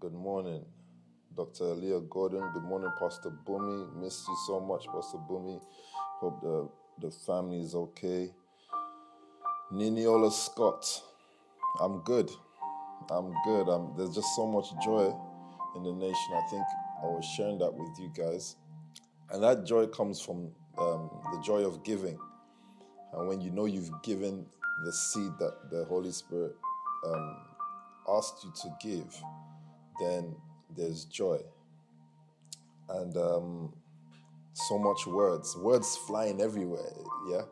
Good morning, Dr. Leah Gordon. Good morning, Pastor Bumi. Miss you so much, Pastor Bumi. Hope the, the family is okay. Niniola Scott. I'm good. I'm good. I'm, there's just so much joy in the nation. I think I was sharing that with you guys. And that joy comes from um, the joy of giving. And when you know you've given the seed that the Holy Spirit um, asked you to give, then there's joy. And um, so much words, words flying everywhere, yeah?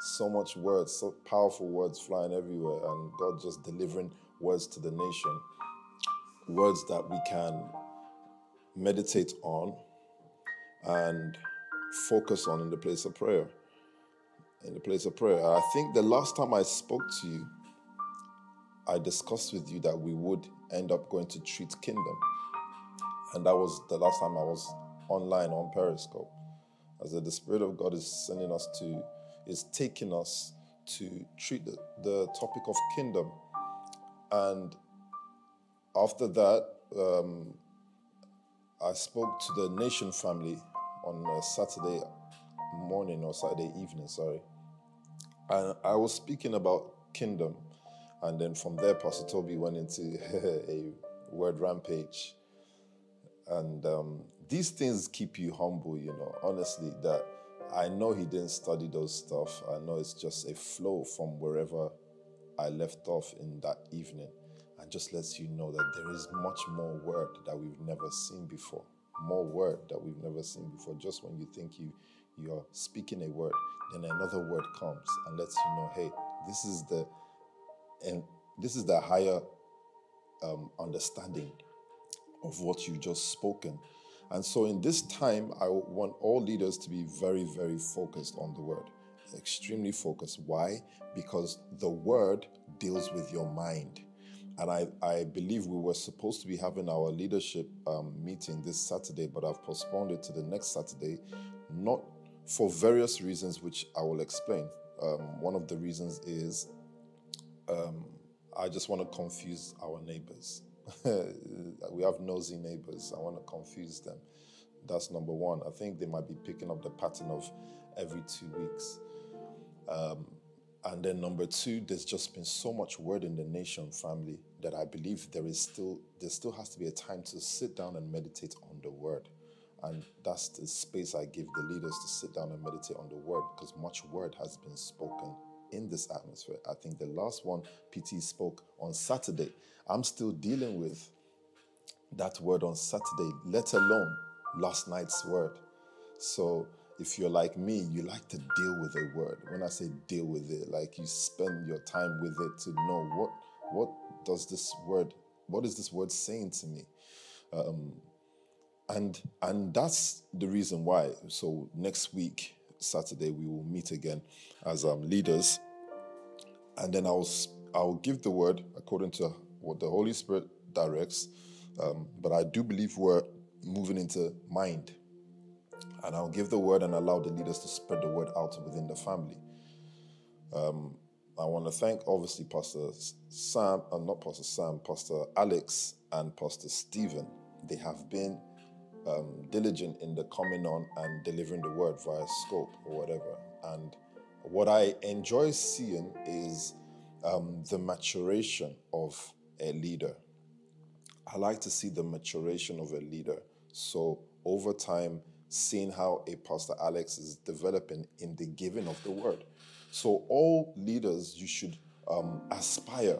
So much words, so powerful words flying everywhere, and God just delivering words to the nation, words that we can meditate on and focus on in the place of prayer. In the place of prayer. I think the last time I spoke to you, I discussed with you that we would end up going to Treat Kingdom. And that was the last time I was online on Periscope. As the Spirit of God is sending us to, is taking us to treat the, the topic of kingdom. And after that, um, I spoke to the Nation family on Saturday morning or Saturday evening, sorry. And I was speaking about kingdom. And then from there, Pastor Toby went into a word rampage. And um, these things keep you humble, you know, honestly, that I know he didn't study those stuff. I know it's just a flow from wherever I left off in that evening and just lets you know that there is much more word that we've never seen before. More word that we've never seen before. Just when you think you you're speaking a word, then another word comes and lets you know, hey, this is the and this is the higher um, understanding of what you've just spoken. And so, in this time, I want all leaders to be very, very focused on the word, extremely focused. Why? Because the word deals with your mind. And I, I believe we were supposed to be having our leadership um, meeting this Saturday, but I've postponed it to the next Saturday, not for various reasons, which I will explain. Um, one of the reasons is um, I just want to confuse our neighbors. we have nosy neighbors. I want to confuse them. That's number one. I think they might be picking up the pattern of every two weeks. Um, and then number two, there's just been so much word in the nation family that I believe there is still there still has to be a time to sit down and meditate on the word. And that's the space I give the leaders to sit down and meditate on the word because much word has been spoken in this atmosphere. I think the last one PT spoke on Saturday. I'm still dealing with that word on Saturday, let alone last night's word. So if you're like me, you like to deal with a word. When I say deal with it, like you spend your time with it to know what what does this word, what is this word saying to me? Um, and and that's the reason why. So next week, Saturday, we will meet again as um, leaders, and then I'll I'll give the word according to what the Holy Spirit directs. Um, but I do believe we're moving into mind, and I'll give the word and allow the leaders to spread the word out within the family. Um, I want to thank obviously Pastor Sam, uh, not Pastor Sam, Pastor Alex, and Pastor Stephen. They have been um, diligent in the coming on and delivering the word via scope or whatever. And what I enjoy seeing is um, the maturation of a leader. I like to see the maturation of a leader. So over time, seeing how a Pastor Alex is developing in the giving of the word. So all leaders, you should um, aspire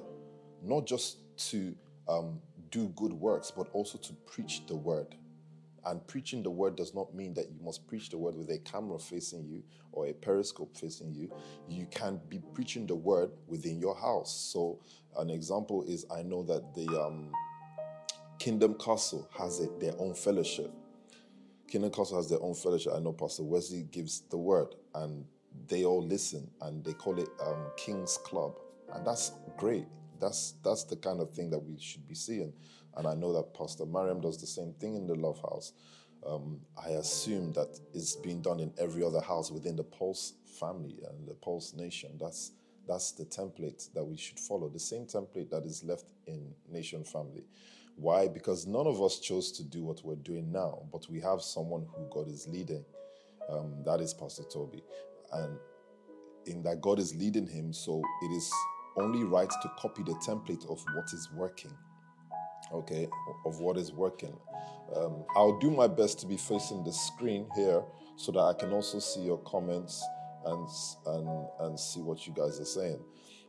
not just to um, do good works, but also to preach the word. And preaching the word does not mean that you must preach the word with a camera facing you or a periscope facing you. You can be preaching the word within your house. So, an example is I know that the um, Kingdom Castle has a, their own fellowship. Kingdom Castle has their own fellowship. I know Pastor Wesley gives the word, and they all listen, and they call it um, King's Club, and that's great. That's that's the kind of thing that we should be seeing. And I know that Pastor Mariam does the same thing in the Love House. Um, I assume that it's being done in every other house within the Pulse family and the Pulse Nation. That's that's the template that we should follow. The same template that is left in Nation Family. Why? Because none of us chose to do what we're doing now, but we have someone who God is leading. Um, that is Pastor Toby. And in that God is leading him, so it is only right to copy the template of what is working. Okay, of what is working. Um, I'll do my best to be facing the screen here so that I can also see your comments and and and see what you guys are saying.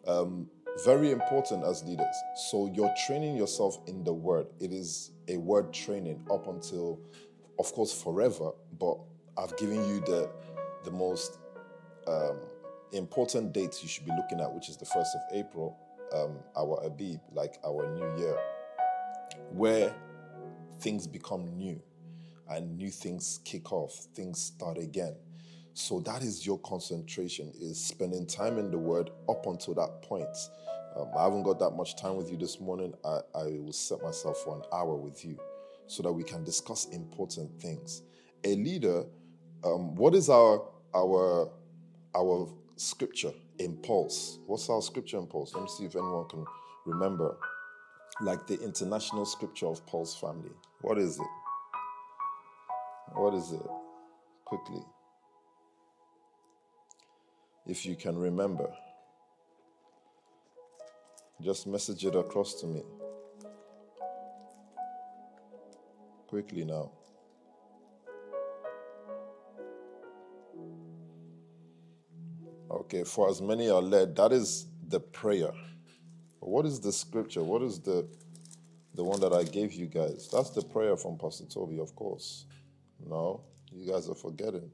Um, very important as leaders. So you're training yourself in the word. It is a word training up until, of course, forever. But I've given you the the most um, important dates you should be looking at, which is the first of April, um, our Abib, like our new year, where things become new and new things kick off, things start again. So that is your concentration, is spending time in the Word up until that point. Um, I haven't got that much time with you this morning. I, I will set myself for an hour with you so that we can discuss important things. A leader, um, what is our our our scripture impulse? What's our scripture impulse? Let me see if anyone can remember. Like the international scripture of Pulse family. What is it? What is it? Quickly. If you can remember, just message it across to me. Quickly now. Okay, for as many are led, that is the prayer. What is the scripture? What is the the one that I gave you guys? That's the prayer from Pastor Toby, of course. No, you guys are forgetting.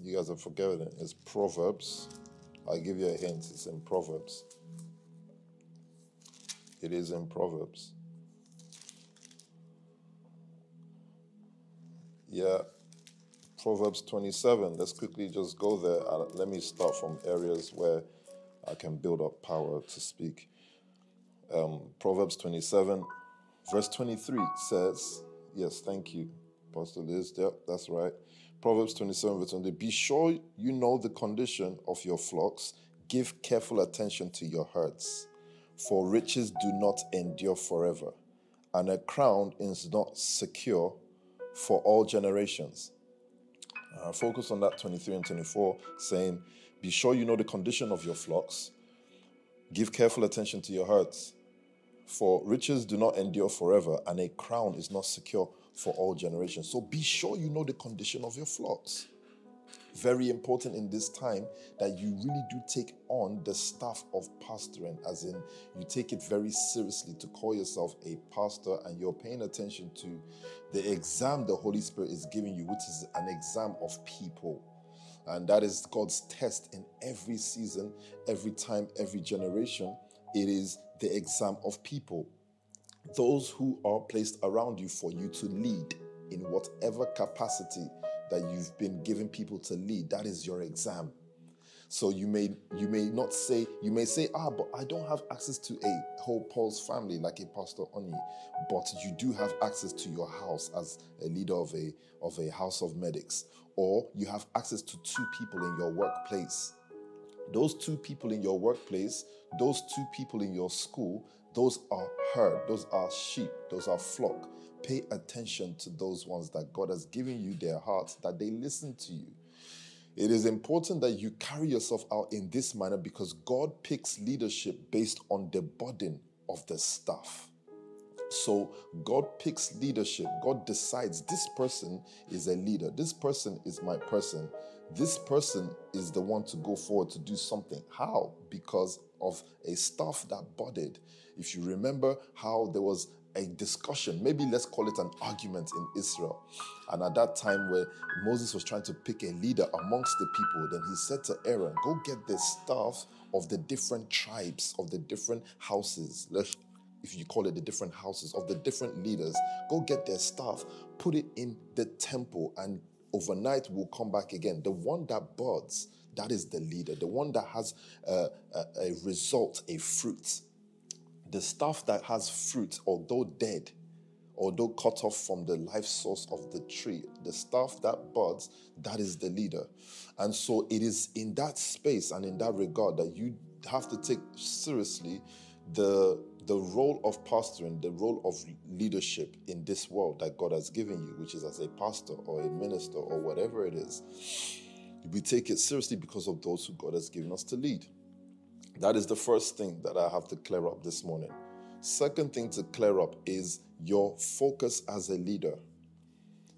You guys are forgetting. It's Proverbs. I'll give you a hint. It's in Proverbs. It is in Proverbs. Yeah, Proverbs 27. Let's quickly just go there. Uh, let me start from areas where I can build up power to speak. Um, Proverbs 27, verse 23 says, Yes, thank you. Pastor Liz. Yep, that's right. Proverbs 27, verse 20. Be sure you know the condition of your flocks. Give careful attention to your herds, for riches do not endure forever, and a crown is not secure for all generations. Uh, focus on that 23 and 24, saying, Be sure you know the condition of your flocks. Give careful attention to your herds, for riches do not endure forever, and a crown is not secure for all generations. So be sure you know the condition of your flocks. Very important in this time that you really do take on the staff of pastoring, as in you take it very seriously to call yourself a pastor and you're paying attention to the exam the Holy Spirit is giving you, which is an exam of people. And that is God's test in every season, every time, every generation. It is the exam of people those who are placed around you for you to lead in whatever capacity that you've been given people to lead that is your exam so you may you may not say you may say ah but i don't have access to a whole Pulse family like a pastor oni but you do have access to your house as a leader of a of a house of medics or you have access to two people in your workplace those two people in your workplace those two people in your school those are herd, those are sheep, those are flock. Pay attention to those ones that God has given you their hearts, that they listen to you. It is important that you carry yourself out in this manner because God picks leadership based on the burden of the staff. So God picks leadership. God decides this person is a leader. This person is my person. This person is the one to go forward to do something. How? Because of a staff that budded. If you remember how there was a discussion, maybe let's call it an argument in Israel. And at that time, where Moses was trying to pick a leader amongst the people, then he said to Aaron, Go get the staff of the different tribes, of the different houses. If you call it the different houses, of the different leaders, go get their staff, put it in the temple, and overnight we'll come back again. The one that buds, that is the leader, the one that has a, a, a result, a fruit the stuff that has fruit, although dead, although cut off from the life source of the tree, the stuff that buds, that is the leader. And so it is in that space and in that regard that you have to take seriously the the role of pastoring, the role of leadership in this world that God has given you, which is as a pastor or a minister or whatever it is, we take it seriously because of those who God has given us to lead. That is the first thing that I have to clear up this morning. Second thing to clear up is your focus as a leader.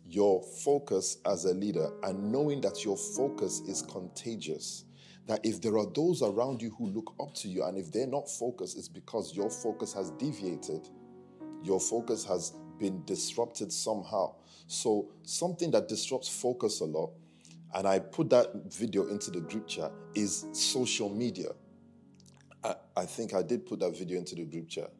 Your focus as a leader and knowing that your focus is contagious. That if there are those around you who look up to you and if they're not focused, it's because your focus has deviated. Your focus has been disrupted somehow. So, something that disrupts focus a lot, and I put that video into the group chat, is social media. I, I think I did put that video into the group chat.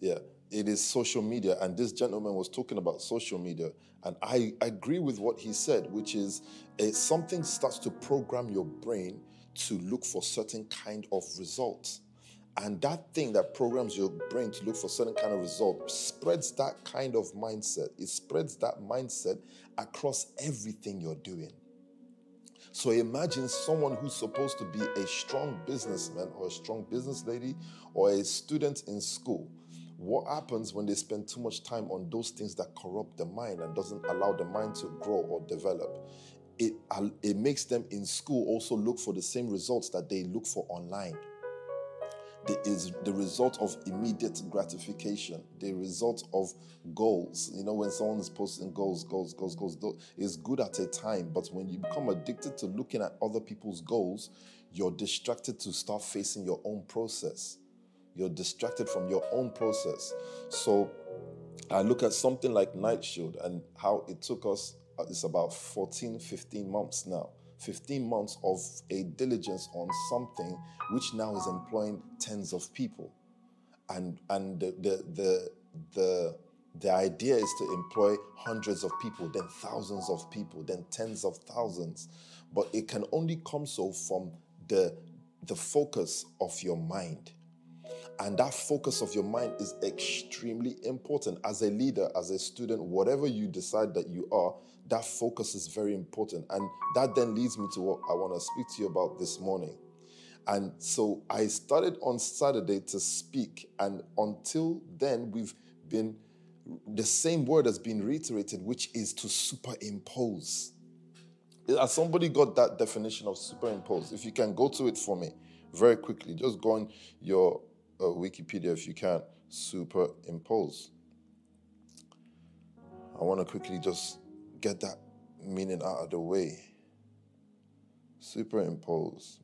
Yeah, it is social media. And this gentleman was talking about social media. And I agree with what he said, which is uh, something starts to program your brain to look for certain kind of results. And that thing that programs your brain to look for certain kind of result spreads that kind of mindset. It spreads that mindset across everything you're doing. So imagine someone who's supposed to be a strong businessman or a strong business lady or a student in school. What happens when they spend too much time on those things that corrupt the mind and doesn't allow the mind to grow or develop? It, it makes them in school also look for the same results that they look for online is the result of immediate gratification, the result of goals. You know, when someone is posting goals, goals, goals, goals, is good at a time, but when you become addicted to looking at other people's goals, you're distracted to start facing your own process. You're distracted from your own process. So I look at something like Night Shield and how it took us, uh, it's about 14, 15 months now 15 months of a diligence on something which now is employing tens of people. And, and the, the, the, the, the idea is to employ hundreds of people, then thousands of people, then tens of thousands. But it can only come so from the, the focus of your mind. And that focus of your mind is extremely important. As a leader, as a student, whatever you decide that you are, that focus is very important. And that then leads me to what I want to speak to you about this morning. And so I started on Saturday to speak, and until then, we've been, the same word has been reiterated, which is to superimpose. Has somebody got that definition of superimpose? If you can go to it for me very quickly, just go on your uh, Wikipedia if you can. Superimpose. I want to quickly just get that meaning out of the way. Superimpose.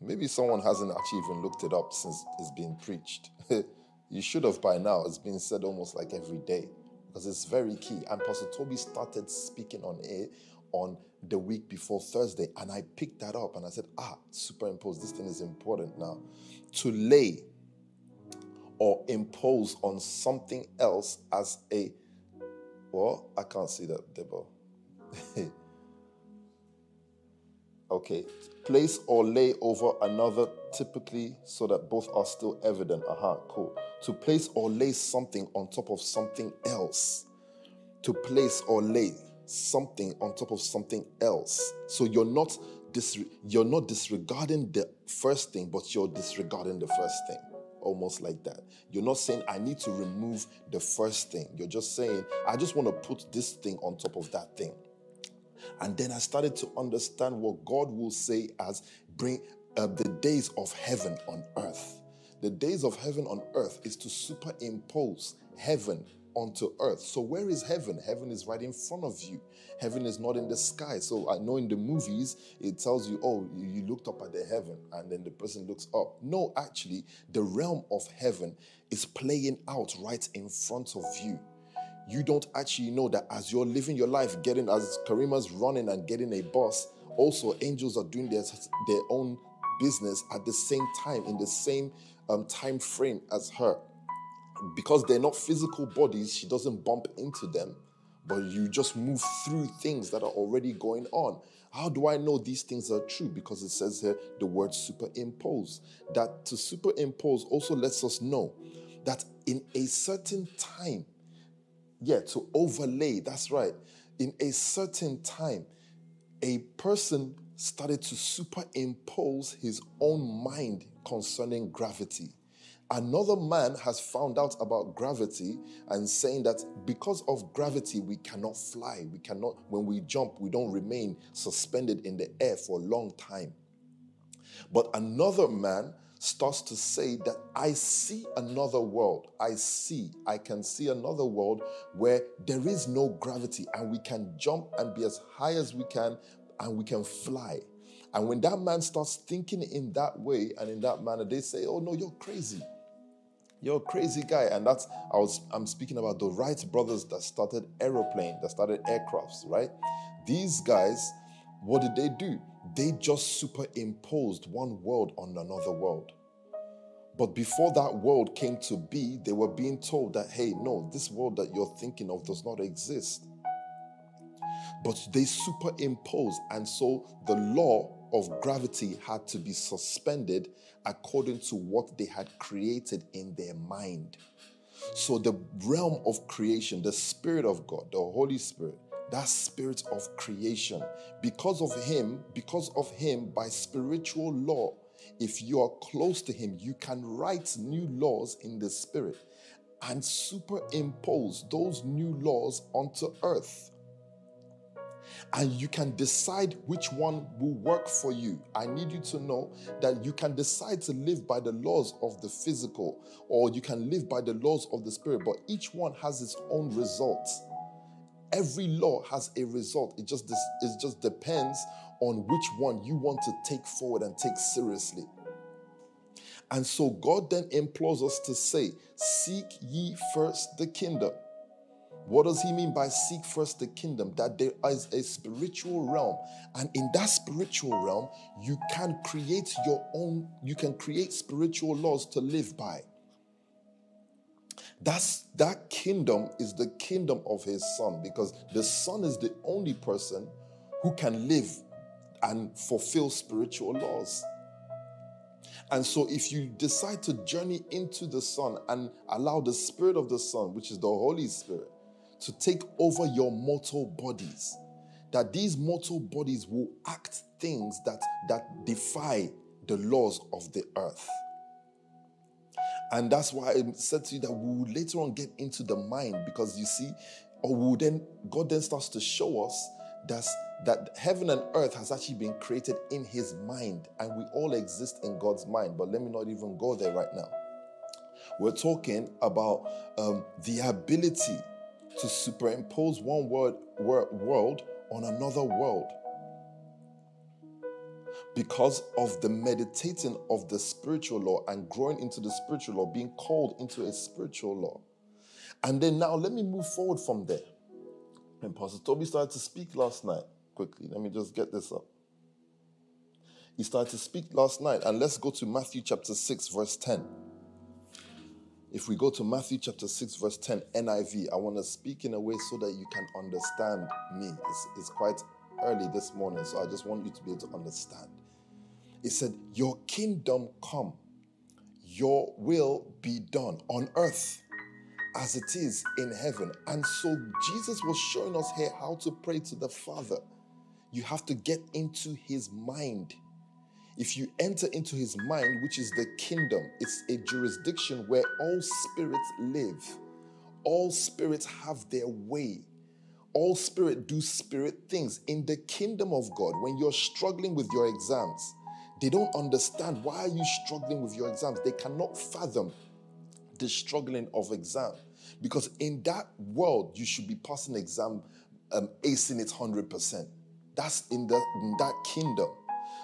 Maybe someone hasn't actually even looked it up since it's been preached. you should have by now. It's been said almost like every day because it's very key. And Pastor Toby started speaking on it on the week before Thursday, and I picked that up and I said, ah, superimpose. This thing is important now. To lay or impose on something else as a well, I can't see that, Debo. okay. Place or lay over another, typically, so that both are still evident. Aha, cool. To place or lay something on top of something else. To place or lay something on top of something else. So you're not you're not disregarding the first thing, but you're disregarding the first thing almost like that. You're not saying, I need to remove the first thing. You're just saying, I just want to put this thing on top of that thing. And then I started to understand what God will say as bring uh, the days of heaven on earth. The days of heaven on earth is to superimpose heaven onto earth. So, where is heaven? Heaven is right in front of you. Heaven is not in the sky. So, I know in the movies, it tells you, oh, you looked up at the heaven, and then the person looks up. No, actually, the realm of heaven is playing out right in front of you. You don't actually know that as you're living your life, getting as Karima's running and getting a bus, also angels are doing their, their own business at the same time, in the same um, time frame as her because they're not physical bodies, she doesn't bump into them, but you just move through things that are already going on. How do I know these things are true? Because it says here the word superimpose. That to superimpose also lets us know that in a certain time, yeah, to overlay, that's right. In a certain time, a person started to superimpose his own mind concerning gravity Another man has found out about gravity and saying that because of gravity, we cannot fly. We cannot, when we jump, we don't remain suspended in the air for a long time. But another man starts to say that I see another world. I see, I can see another world where there is no gravity and we can jump and be as high as we can and we can fly. And when that man starts thinking in that way and in that manner, they say, Oh no, you're crazy. You're a crazy guy. And that's I was I'm speaking about the Wright brothers that started aeroplane, that started aircrafts, right? These guys, what did they do? they just superimposed one world on another world. But before that world came to be, they were being told that, hey, no, this world that you're thinking of does not exist. But they superimposed, and so the law of gravity had to be suspended according to what they had created in their mind. So the realm of creation, the Spirit of God, the Holy Spirit, that spirit of creation. Because of him, because of him, by spiritual law, if you are close to him, you can write new laws in the spirit and superimpose those new laws onto earth. And you can decide which one will work for you. I need you to know that you can decide to live by the laws of the physical or you can live by the laws of the spirit, but each one has its own results. Every law has a result. It just, it just depends on which one you want to take forward and take seriously. And so God then implores us to say, Seek ye first the kingdom. What does he mean by seek first the kingdom? That there is a spiritual realm. And in that spiritual realm, you can create your own, you can create spiritual laws to live by. That's that kingdom is the kingdom of his son because the son is the only person who can live and fulfill spiritual laws. And so, if you decide to journey into the Son and allow the Spirit of the Son, which is the Holy Spirit, to take over your mortal bodies, that these mortal bodies will act things that, that defy the laws of the earth. And that's why I said to you that we will later on get into the mind because you see, or will then God then starts to show us that, that heaven and earth has actually been created in his mind, and we all exist in God's mind. But let me not even go there right now. We're talking about um, the ability to superimpose one word, world on another world because of the meditating of the spiritual law and growing into the spiritual law, being called into a spiritual law. And then now let me move forward from there. And Pastor Toby started to speak last night. Quickly, let me just get this up. He started to speak last night, and let's go to Matthew chapter 6, verse 10. If we go to Matthew chapter 6, verse 10, NIV, I want to speak in a way so that you can understand me. It's, it's quite early this morning, so I just want you to be able to understand. It said, Your kingdom come, your will be done on earth as it is in heaven. And so Jesus was showing us here how to pray to the Father. You have to get into his mind. If you enter into his mind, which is the kingdom, it's a jurisdiction where all spirits live. All spirits have their way. All spirit do spirit things. In the kingdom of God, when you're struggling with your exams, they don't understand why are you struggling with your exams. They cannot fathom the struggling of exam. Because in that world, you should be passing exam, um, acing it 100%. That's in, the, in that kingdom.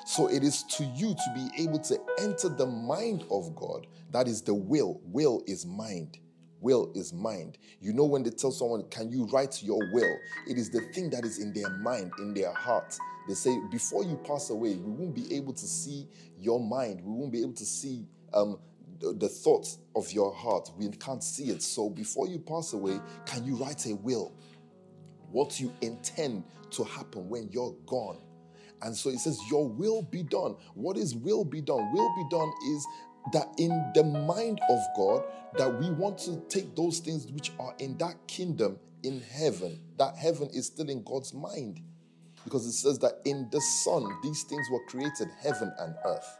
So it is to you to be able to enter the mind of God. That is the will. Will is mind. Will is mind. You know, when they tell someone, Can you write your will? It is the thing that is in their mind, in their heart. They say, Before you pass away, we won't be able to see your mind. We won't be able to see um, the, the thoughts of your heart. We can't see it. So before you pass away, can you write a will? What you intend to happen when you're gone. And so it says, Your will be done. What is will be done? Will be done is that in the mind of God, that we want to take those things which are in that kingdom in heaven, that heaven is still in God's mind. Because it says that in the Son, these things were created, heaven and earth.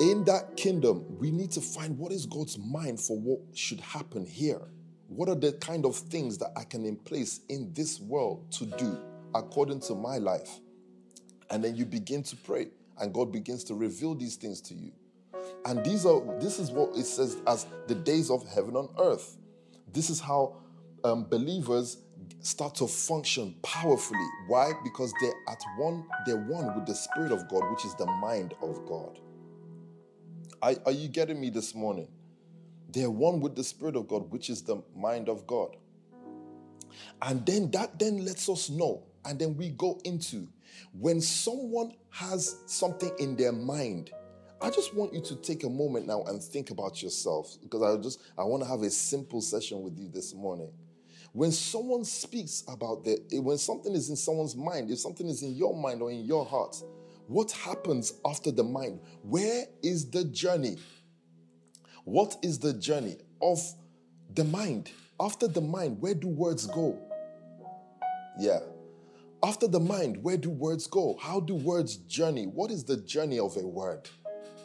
in that kingdom, we need to find what is God's mind for what should happen here. What are the kind of things that I can in place in this world to do according to my life? And then you begin to pray, and God begins to reveal these things to you. And these are this is what it says as the days of heaven on earth. This is how um, believers start to function powerfully. Why? Because they're at one, they're one with the Spirit of God, which is the mind of God. Are, are you getting me this morning? They're one with the Spirit of God, which is the mind of God. And then that then lets us know, and then we go into when someone has something in their mind. I just want you to take a moment now and think about yourself because I just I want to have a simple session with you this morning. When someone speaks about the when something is in someone's mind, if something is in your mind or in your heart, what happens after the mind? Where is the journey? What is the journey of the mind? After the mind, where do words go? Yeah. After the mind, where do words go? How do words journey? What is the journey of a word?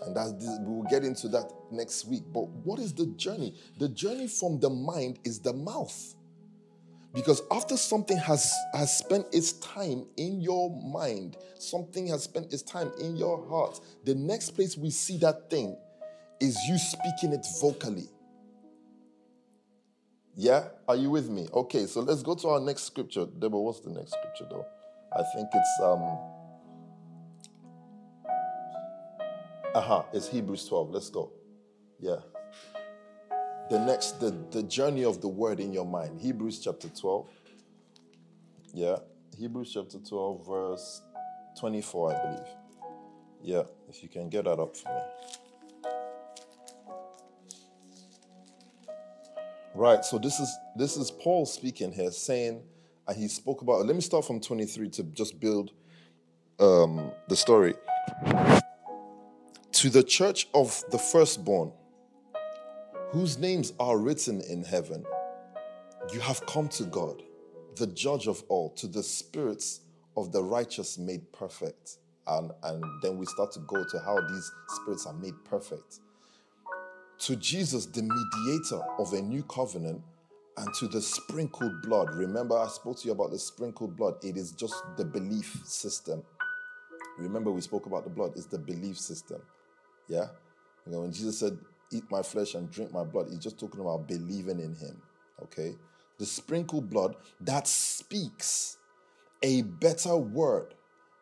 And that's we will get into that next week. But what is the journey? The journey from the mind is the mouth. Because after something has, has spent its time in your mind, something has spent its time in your heart, the next place we see that thing is you speaking it vocally. Yeah? Are you with me? Okay, so let's go to our next scripture. Deborah, what's the next scripture though? I think it's um uh-huh, it's Hebrews 12. Let's go. Yeah. The next, the, the journey of the word in your mind. Hebrews chapter 12. Yeah. Hebrews chapter 12, verse 24, I believe. Yeah, if you can get that up for me. Right, so this is this is Paul speaking here, saying, and he spoke about. Let me start from 23 to just build um, the story. To the church of the firstborn, whose names are written in heaven, you have come to God, the judge of all, to the spirits of the righteous made perfect. And, and then we start to go to how these spirits are made perfect to Jesus, the mediator of a new covenant, and to the sprinkled blood. Remember, I spoke to you about the sprinkled blood. It is just the belief system. Remember, we spoke about the blood, it's the belief system. Yeah? You know, when Jesus said, Eat my flesh and drink my blood, he's just talking about believing in him. Okay? The sprinkled blood that speaks a better word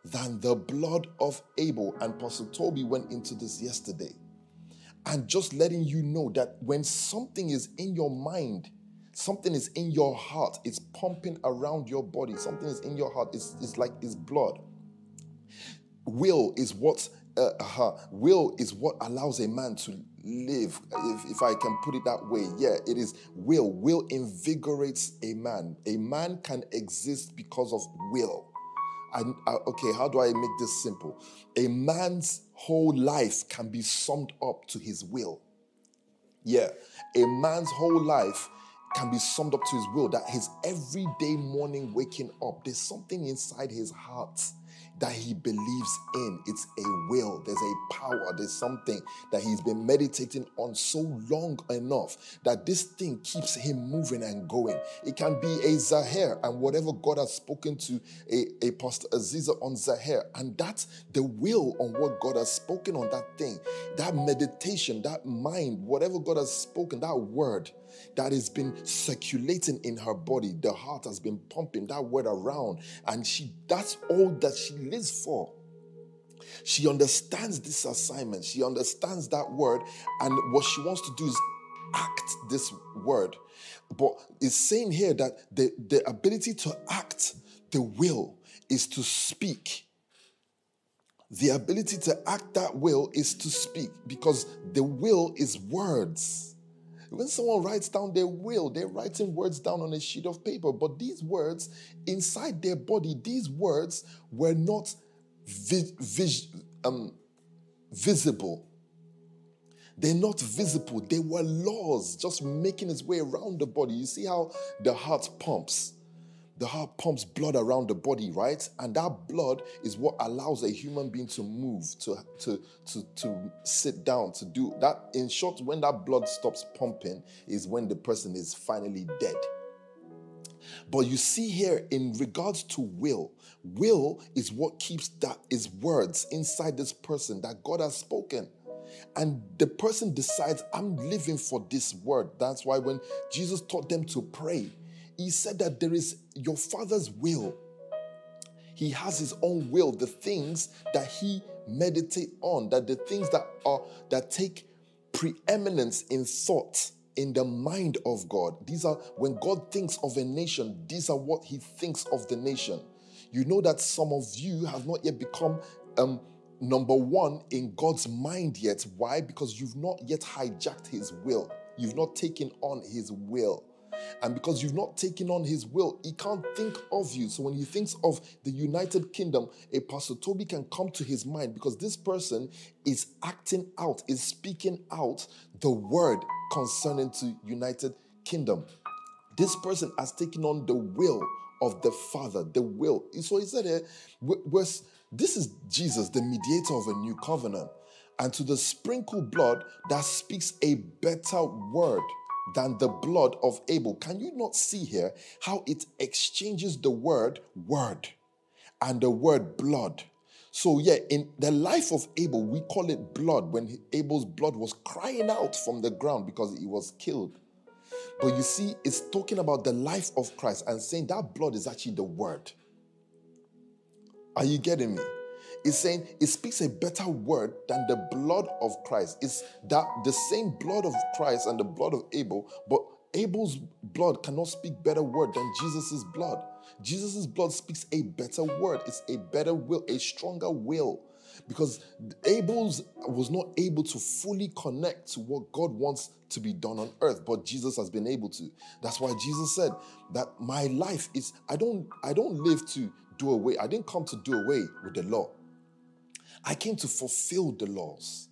than the blood of Abel. And Pastor Toby went into this yesterday and just letting you know that when something is in your mind, something is in your heart, it's pumping around your body, something is in your heart, it's, it's like it's blood. Will is what uh, uh, will is what allows a man to live, if, if I can put it that way. Yeah, it is will. Will invigorates a man. A man can exist because of will. And uh, okay, how do I make this simple? A man's whole life can be summed up to his will. Yeah, a man's whole life can be summed up to his will that his everyday morning waking up, there's something inside his heart that he believes in. It's a will, there's a power, there's something that he's been meditating on so long enough that this thing keeps him moving and going. It can be a Zahir and whatever God has spoken to a, a Pastor Aziza on Zahir, and that's the will on what God has spoken on that thing, that meditation, that mind, whatever God has spoken, that word that has been circulating in her body. The heart has been pumping that word around, and she that's all that she lives for. She understands this assignment, she understands that word, and what she wants to do is act this word. But it's saying here that the, the ability to act the will is to speak. The ability to act that will is to speak because the will is words. When someone writes down their will, they're writing words down on a sheet of paper. But these words, inside their body, these words were not vi- vis- um, visible. They're not visible. They were laws just making its way around the body. You see how the heart pumps. The heart pumps blood around the body, right? And that blood is what allows a human being to move, to, to, to, to sit down, to do that. In short, when that blood stops pumping, is when the person is finally dead. But you see here, in regards to will, will is what keeps that is words inside this person that God has spoken. And the person decides, I'm living for this word. That's why when Jesus taught them to pray, he said that there is your father's will. He has his own will, the things that he meditate on, that the things that are that take preeminence in thought in the mind of God. These are when God thinks of a nation, these are what he thinks of the nation. You know that some of you have not yet become um, number one in God's mind yet. Why? Because you've not yet hijacked his will. You've not taken on his will. And because you've not taken on his will, he can't think of you. So when he thinks of the United Kingdom, a Pastor Toby can come to his mind because this person is acting out, is speaking out the word concerning to United Kingdom. This person has taken on the will of the Father, the will. So he said eh, here, this is Jesus, the mediator of a new covenant. And to the sprinkled blood that speaks a better word than the blood of Abel. Can you not see here how it exchanges the word word and the word blood? So, yeah, in the life of Abel, we call it blood when Abel's blood was crying out from the ground because he was killed. But you see, it's talking about the life of Christ and saying that blood is actually the word. Are you getting me? It's saying it speaks a better word than the blood of Christ. It's that the same blood of Christ and the blood of Abel, but Abel's blood cannot speak better word than Jesus' blood. Jesus' blood speaks a better word. It's a better will, a stronger will. Because Abel's was not able to fully connect to what God wants to be done on earth, but Jesus has been able to. That's why Jesus said that my life is I don't I don't live to do away. I didn't come to do away with the law. I came to fulfill the laws.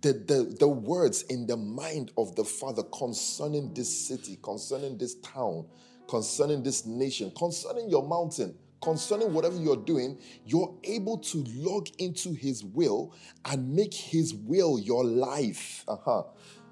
The, the, the words in the mind of the Father concerning this city, concerning this town, concerning this nation, concerning your mountain, concerning whatever you're doing, you're able to log into His will and make His will your life. Uh-huh.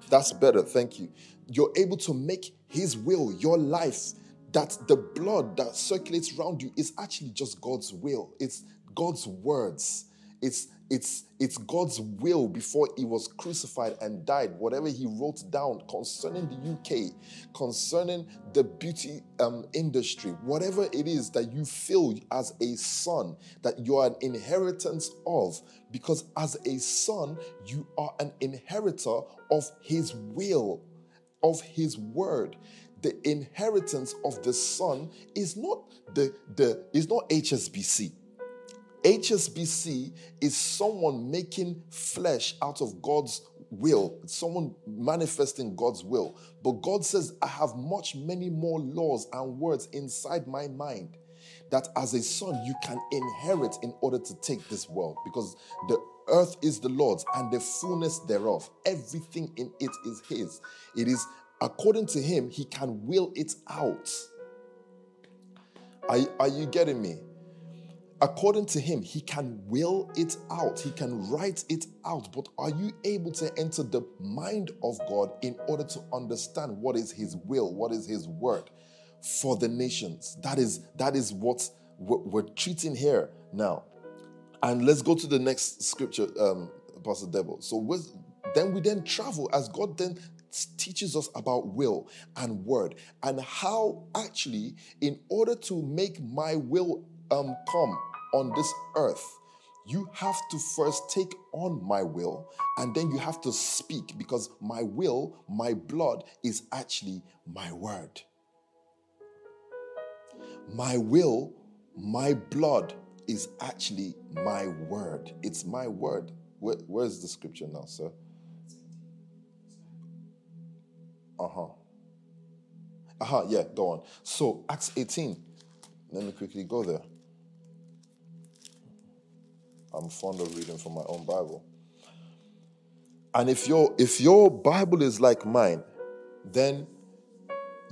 That's better. Thank you. You're able to make His will your life. That the blood that circulates around you is actually just God's will, it's God's words. It's it's it's God's will before he was crucified and died. Whatever he wrote down concerning the UK, concerning the beauty um, industry, whatever it is that you feel as a son that you are an inheritance of, because as a son, you are an inheritor of his will, of his word the inheritance of the son is not the, the is not HSBC. HSBC is someone making flesh out of God's will, it's someone manifesting God's will. But God says, I have much, many more laws and words inside my mind that as a son you can inherit in order to take this world because the earth is the Lord's and the fullness thereof. Everything in it is His. It is according to Him, He can will it out. Are, are you getting me? According to him, he can will it out, he can write it out. But are you able to enter the mind of God in order to understand what is his will, what is his word for the nations? That is that is what we're treating here now. And let's go to the next scripture, um, Pastor Debo. So then we then travel as God then teaches us about will and word and how actually in order to make my will um, come on this earth, you have to first take on my will and then you have to speak because my will, my blood is actually my word. My will, my blood is actually my word. It's my word. Where, where's the scripture now, sir? Uh huh. Uh huh, yeah, go on. So, Acts 18. Let me quickly go there. I'm fond of reading from my own Bible. And if your if your Bible is like mine, then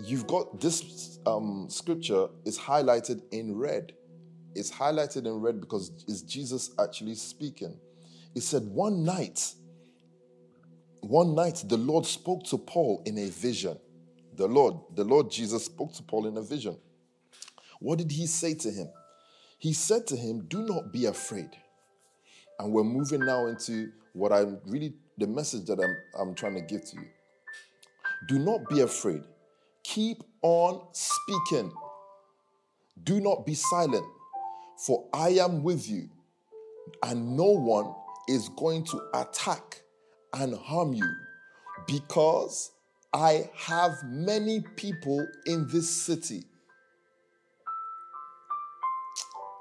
you've got this um, scripture is highlighted in red. It's highlighted in red because it's Jesus actually speaking. He said, One night, one night the Lord spoke to Paul in a vision. The Lord, the Lord Jesus spoke to Paul in a vision. What did he say to him? He said to him, Do not be afraid. And we're moving now into what I'm really, the message that I'm, I'm trying to give to you. Do not be afraid. Keep on speaking. Do not be silent, for I am with you, and no one is going to attack and harm you because I have many people in this city.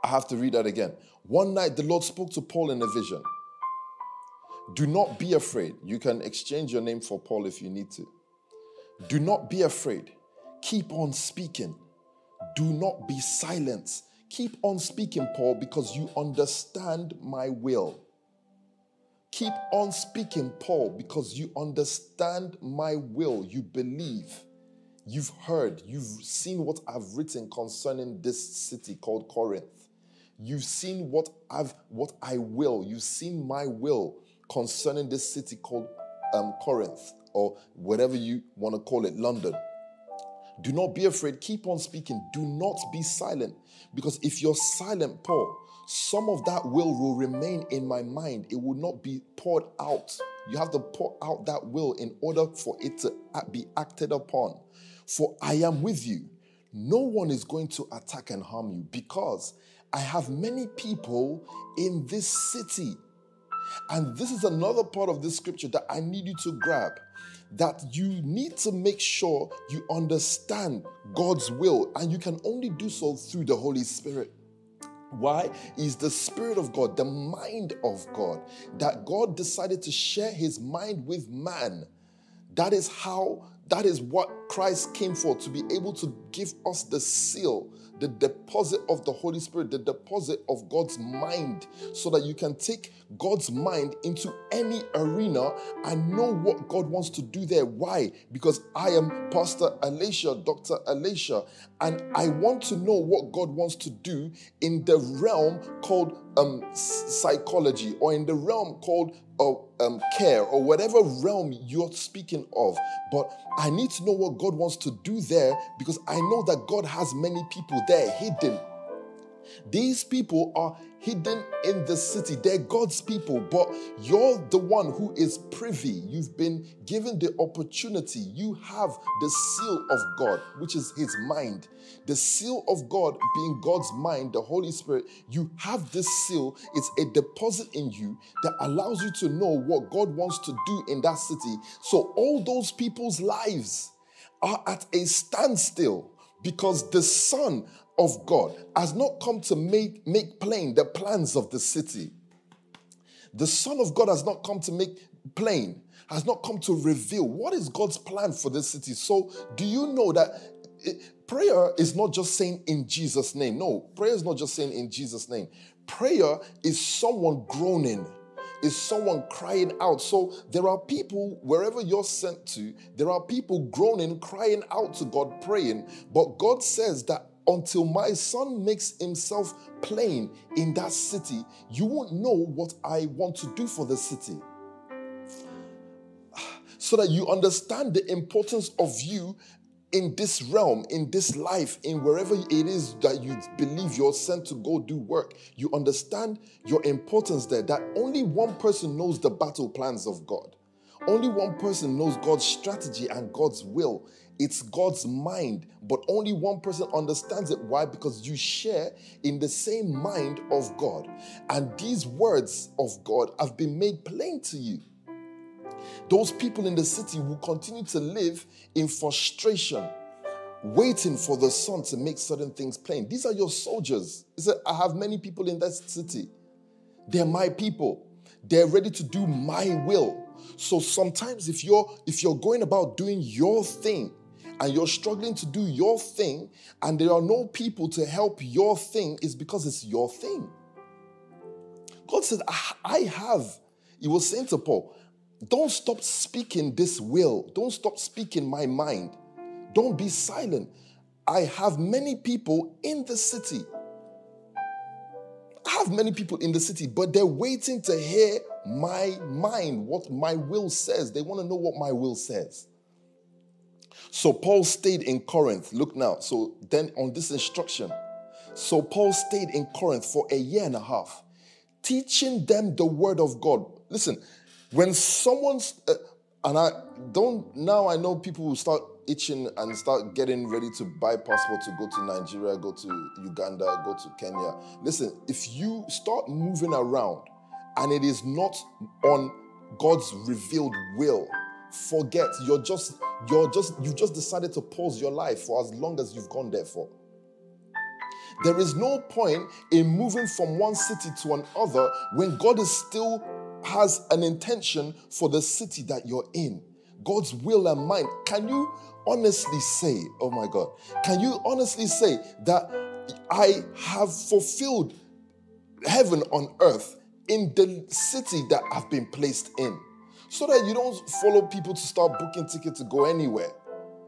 I have to read that again. One night the Lord spoke to Paul in a vision. Do not be afraid. You can exchange your name for Paul if you need to. Do not be afraid. Keep on speaking. Do not be silent. Keep on speaking, Paul, because you understand my will. Keep on speaking, Paul, because you understand my will. You believe. You've heard. You've seen what I've written concerning this city called Corinth. You've seen what I've what I will. You've seen my will concerning this city called um, Corinth or whatever you want to call it, London. Do not be afraid. Keep on speaking. Do not be silent. Because if you're silent, Paul, some of that will will remain in my mind. It will not be poured out. You have to pour out that will in order for it to be acted upon. For I am with you. No one is going to attack and harm you because I have many people in this city. And this is another part of this scripture that I need you to grab that you need to make sure you understand God's will, and you can only do so through the Holy Spirit. Why? Is the Spirit of God, the mind of God, that God decided to share his mind with man. That is how, that is what Christ came for, to be able to give us the seal the deposit of the Holy Spirit, the deposit of God's mind, so that you can take God's mind into any arena and know what God wants to do there. Why? Because I am Pastor Alicia, Dr. Alicia, and I want to know what God wants to do in the realm called um, psychology or in the realm called um, care or whatever realm you're speaking of. But I need to know what God wants to do there because I know that God has many people there hidden. These people are hidden in the city. They're God's people, but you're the one who is privy. You've been given the opportunity. You have the seal of God, which is His mind. The seal of God being God's mind, the Holy Spirit. You have this seal. It's a deposit in you that allows you to know what God wants to do in that city. So all those people's lives are at a standstill because the Son of God has not come to make, make plain the plans of the city. The Son of God has not come to make plain, has not come to reveal what is God's plan for this city. So, do you know that it, prayer is not just saying in Jesus' name? No, prayer is not just saying in Jesus' name. Prayer is someone groaning is someone crying out. So there are people, wherever you're sent to, there are people groaning, crying out to God, praying. But God says that until my son makes himself plain in that city, you won't know what I want to do for the city. So that you understand the importance of you in this realm, in this life, in wherever it is that you believe you're sent to go do work, you understand your importance there. That only one person knows the battle plans of God. Only one person knows God's strategy and God's will it's God's mind, but only one person understands it. Why? Because you share in the same mind of God. And these words of God have been made plain to you. Those people in the city will continue to live in frustration, waiting for the Son to make certain things plain. These are your soldiers. He said, I have many people in that city. They're my people. They're ready to do my will. So sometimes if you're if you're going about doing your thing, and you're struggling to do your thing and there are no people to help your thing is because it's your thing. God said, I have. He was saying to Paul, don't stop speaking this will. Don't stop speaking my mind. Don't be silent. I have many people in the city. I have many people in the city, but they're waiting to hear my mind, what my will says. They want to know what my will says. So Paul stayed in Corinth. Look now. So then on this instruction, so Paul stayed in Corinth for a year and a half, teaching them the word of God. Listen, when someone's, uh, and I don't, now I know people will start itching and start getting ready to buy passport to go to Nigeria, go to Uganda, go to Kenya. Listen, if you start moving around and it is not on God's revealed will, forget. You're just, you're just, you've just decided to pause your life for as long as you've gone there for. There is no point in moving from one city to another when God is still has an intention for the city that you're in. God's will and mind. Can you honestly say, oh my God, can you honestly say that I have fulfilled heaven on earth in the city that I've been placed in? So that you don't follow people to start booking tickets to go anywhere.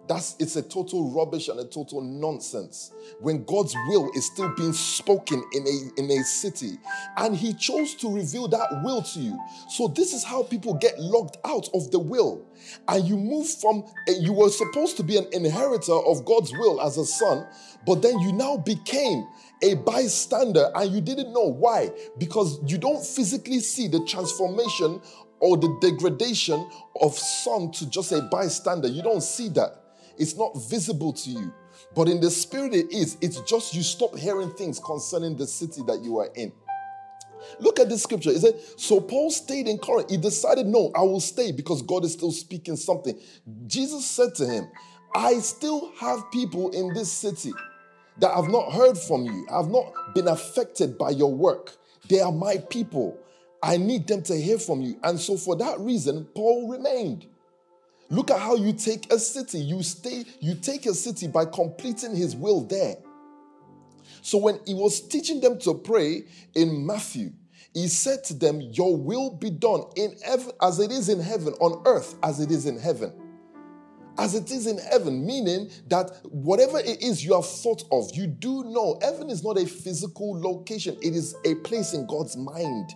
That's it's a total rubbish and a total nonsense. When God's will is still being spoken in a in a city, and He chose to reveal that will to you. So this is how people get locked out of the will, and you move from you were supposed to be an inheritor of God's will as a son, but then you now became a bystander, and you didn't know why because you don't physically see the transformation or the degradation of son to just a bystander. You don't see that. It's not visible to you. But in the spirit, it is. It's just you stop hearing things concerning the city that you are in. Look at this scripture. It said, So Paul stayed in Corinth. He decided, No, I will stay because God is still speaking something. Jesus said to him, I still have people in this city that have not heard from you, have not been affected by your work. They are my people. I need them to hear from you. And so, for that reason, Paul remained. Look at how you take a city. You stay, you take a city by completing his will there. So when he was teaching them to pray in Matthew, he said to them, Your will be done in heaven as it is in heaven, on earth as it is in heaven. As it is in heaven, meaning that whatever it is you have thought of, you do know heaven is not a physical location, it is a place in God's mind.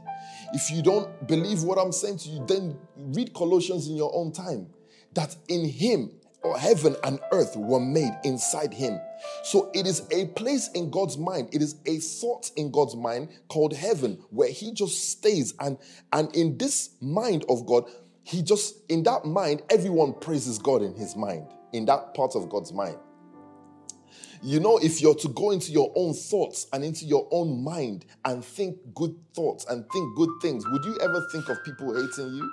If you don't believe what I'm saying to you, then read Colossians in your own time that in him or heaven and earth were made inside him. So it is a place in God's mind. It is a thought in God's mind called heaven where he just stays and and in this mind of God, he just in that mind everyone praises God in his mind, in that part of God's mind. You know, if you're to go into your own thoughts and into your own mind and think good thoughts and think good things, would you ever think of people hating you?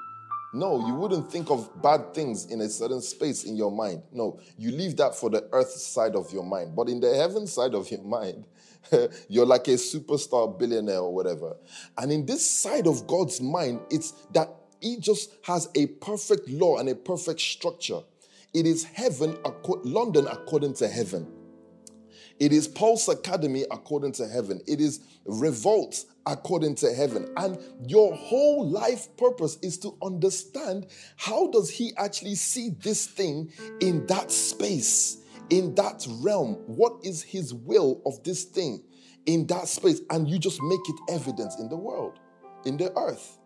No, you wouldn't think of bad things in a certain space in your mind. No, you leave that for the earth side of your mind. But in the heaven side of your mind, you're like a superstar billionaire or whatever. And in this side of God's mind, it's that He just has a perfect law and a perfect structure. It is heaven, London according to heaven. It is Pulse Academy according to heaven. It is Revolt according to heaven. And your whole life purpose is to understand how does he actually see this thing in that space, in that realm? What is his will of this thing in that space? And you just make it evident in the world, in the earth.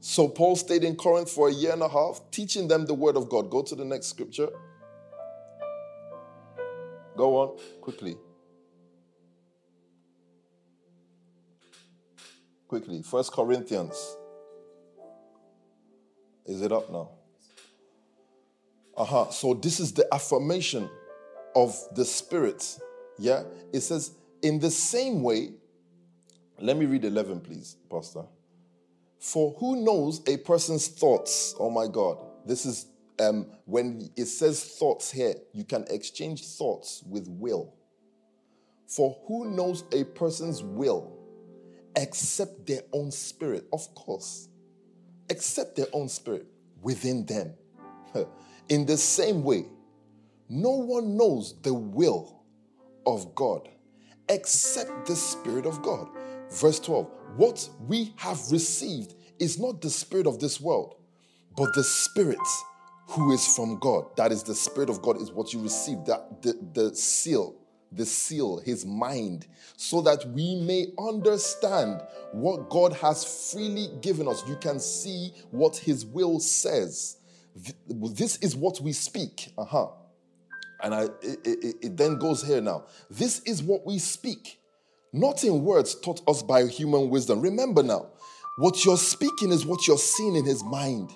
So Paul stayed in Corinth for a year and a half, teaching them the word of God. Go to the next scripture. Go on quickly. Quickly. First Corinthians. Is it up now? Uh-huh. So this is the affirmation of the spirit. Yeah. It says, in the same way, let me read 11, please, Pastor. For who knows a person's thoughts? Oh my God. This is um, when it says thoughts here, you can exchange thoughts with will. For who knows a person's will except their own spirit? Of course, except their own spirit within them. In the same way, no one knows the will of God except the Spirit of God. Verse 12 What we have received is not the Spirit of this world, but the Spirit who is from God. That is the Spirit of God, is what you receive. That the, the seal, the seal, his mind, so that we may understand what God has freely given us. You can see what his will says. This is what we speak. Uh-huh. And I, it, it, it then goes here now. This is what we speak, not in words taught us by human wisdom. Remember now, what you're speaking is what you're seeing in his mind.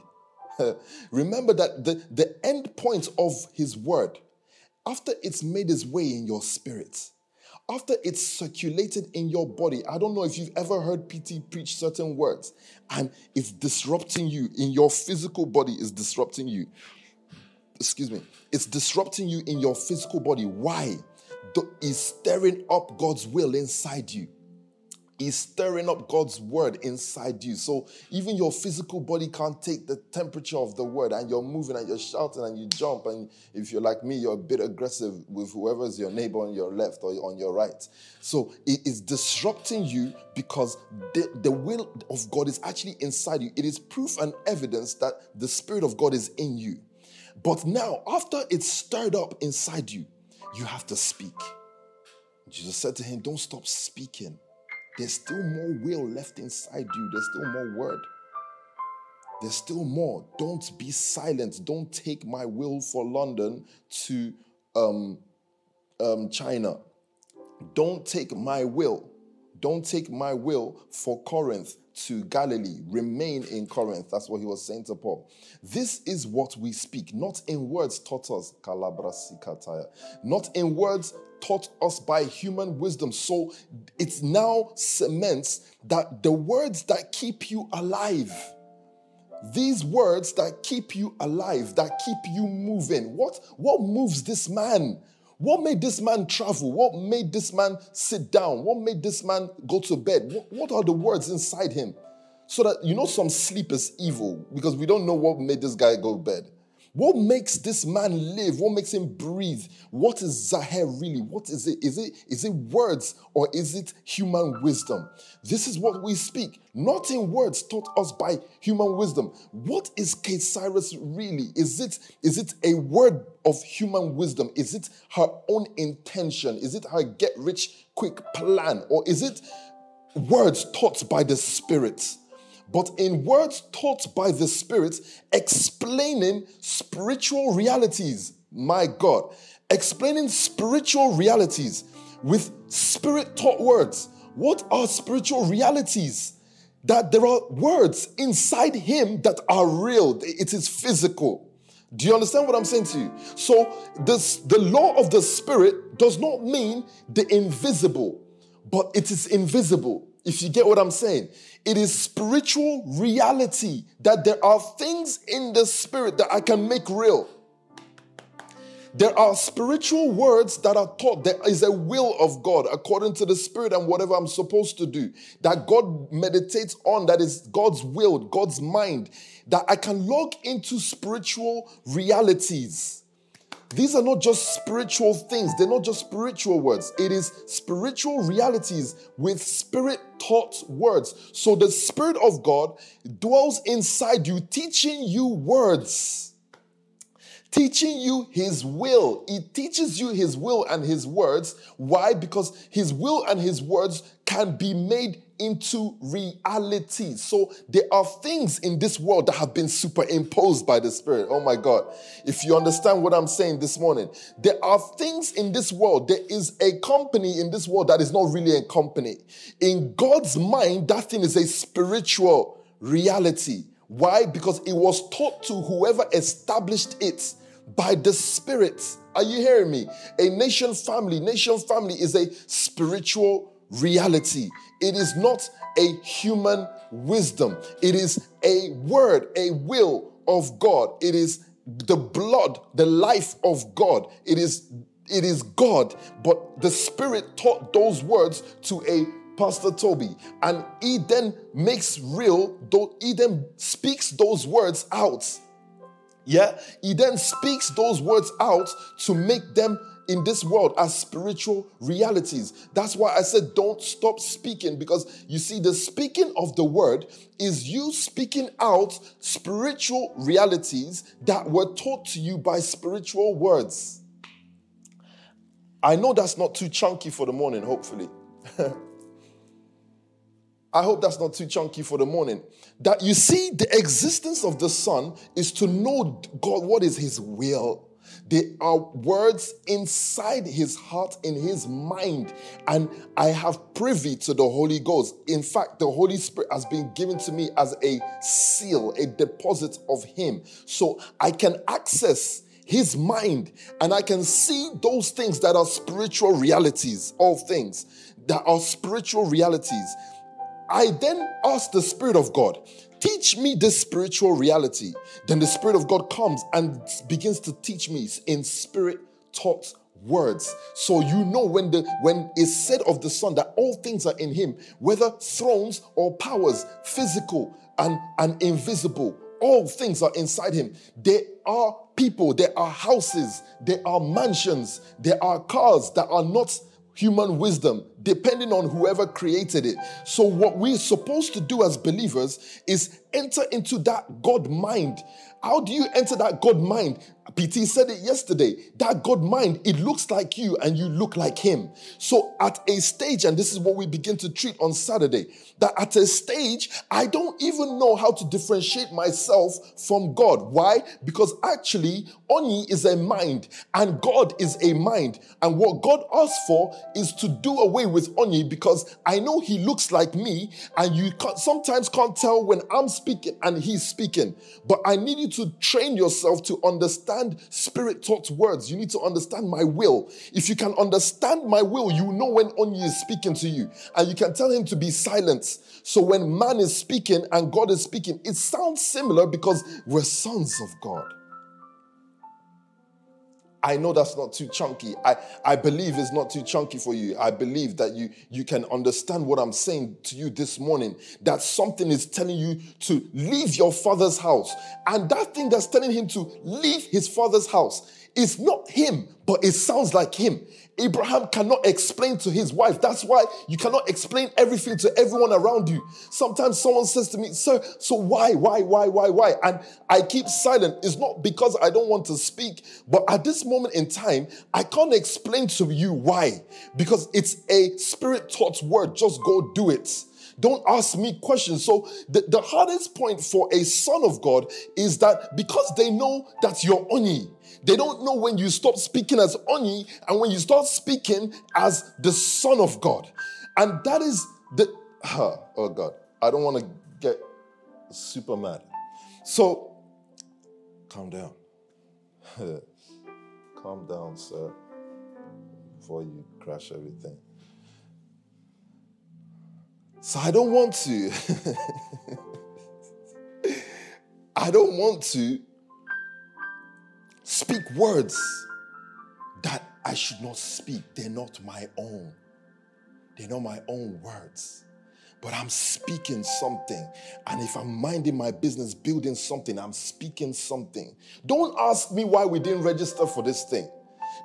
Remember that the, the end point of his word, after it's made its way in your spirit, after it's circulated in your body, I don't know if you've ever heard PT preach certain words and it's disrupting you in your physical body, is disrupting you. Excuse me, it's disrupting you in your physical body. Why? It's stirring up God's will inside you is stirring up God's word inside you. So even your physical body can't take the temperature of the word, and you're moving and you're shouting and you jump. And if you're like me, you're a bit aggressive with whoever's your neighbor on your left or on your right. So it is disrupting you because the, the will of God is actually inside you. It is proof and evidence that the Spirit of God is in you. But now, after it's stirred up inside you, you have to speak. Jesus said to him, Don't stop speaking there's still more will left inside you. There's still more word. There's still more. Don't be silent. Don't take my will for London to um, um, China. Don't take my will. Don't take my will for Corinth to Galilee. Remain in Corinth. That's what he was saying to Paul. This is what we speak, not in words taught us, not in words taught us by human wisdom. So it now cements that the words that keep you alive, these words that keep you alive, that keep you moving, what, what moves this man? What made this man travel? What made this man sit down? What made this man go to bed? What, are the words inside him? So that you know some sleep is evil because we don't know what made this guy go to bed. What makes this man live? What makes him breathe? What is Zahir really? What is it? Is it is it words or is it human wisdom? This is what we speak, not in words taught us by human wisdom. What is Kate Cyrus really? Is it is it a word of human wisdom? Is it her own intention? Is it her get rich quick plan? Or is it words taught by the Spirit? But in words taught by the Spirit, explaining spiritual realities. My God, explaining spiritual realities with spirit taught words. What are spiritual realities? That there are words inside him that are real, it is physical. Do you understand what I'm saying to you? So, this, the law of the Spirit does not mean the invisible, but it is invisible. If you get what I'm saying, it is spiritual reality that there are things in the spirit that I can make real. There are spiritual words that are taught. There is a will of God according to the Spirit and whatever I'm supposed to do that God meditates on, that is God's will, God's mind, that I can log into spiritual realities. These are not just spiritual things, they're not just spiritual words. It is spiritual realities with spirit taught words. So the Spirit of God dwells inside you, teaching you words teaching you his will. He teaches you his will and his words. Why? Because his will and his words can be made into reality. So there are things in this world that have been superimposed by the Spirit. Oh my God. If you understand what I'm saying this morning, there are things in this world. There is a company in this world that is not really a company. In God's mind, that thing is a spiritual reality. Why? Because it was taught to whoever established it by the Spirit. Are you hearing me? A nation family, nation family is a spiritual reality. It is not a human wisdom. It is a word, a will of God. It is the blood, the life of God. It is it is God, but the Spirit taught those words to a Pastor Toby, and he then makes real, he then speaks those words out yeah, he then speaks those words out to make them in this world are spiritual realities. That's why I said don't stop speaking because you see, the speaking of the word is you speaking out spiritual realities that were taught to you by spiritual words. I know that's not too chunky for the morning, hopefully. I hope that's not too chunky for the morning. That you see, the existence of the Son is to know God, what is His will. There are words inside His heart, in His mind, and I have privy to the Holy Ghost. In fact, the Holy Spirit has been given to me as a seal, a deposit of Him. So I can access his mind and I can see those things that are spiritual realities, all things that are spiritual realities. I then ask the Spirit of God, teach me this spiritual reality. Then the Spirit of God comes and begins to teach me in spirit taught words so you know when the when it's said of the son that all things are in him whether thrones or powers physical and and invisible all things are inside him there are people there are houses there are mansions there are cars that are not human wisdom, depending on whoever created it. So, what we're supposed to do as believers is enter into that God mind. How do you enter that God mind? PT said it yesterday. That God mind, it looks like you and you look like him. So at a stage, and this is what we begin to treat on Saturday, that at a stage, I don't even know how to differentiate myself from God. Why? Because actually, Oni is a mind and God is a mind. And what God asks for is to do away with Oni because I know he looks like me and you can't, sometimes can't tell when I'm speaking and he's speaking. But I need you to train yourself to understand spirit taught words. You need to understand my will. If you can understand my will, you know when Oni is speaking to you and you can tell him to be silent. So when man is speaking and God is speaking, it sounds similar because we're sons of God. I know that's not too chunky. I, I believe it's not too chunky for you. I believe that you, you can understand what I'm saying to you this morning. That something is telling you to leave your father's house. And that thing that's telling him to leave his father's house is not him, but it sounds like him. Abraham cannot explain to his wife. That's why you cannot explain everything to everyone around you. Sometimes someone says to me, Sir, so why, why, why, why, why? And I keep silent. It's not because I don't want to speak, but at this moment in time, I can't explain to you why. Because it's a spirit taught word. Just go do it. Don't ask me questions. So, the, the hardest point for a son of God is that because they know that you're Oni, they don't know when you stop speaking as Oni and when you start speaking as the Son of God. And that is the, uh, oh God, I don't want to get super mad. So, calm down. calm down, sir, before you crash everything. So, I don't want to. I don't want to speak words that I should not speak. They're not my own. They're not my own words. But I'm speaking something. And if I'm minding my business, building something, I'm speaking something. Don't ask me why we didn't register for this thing.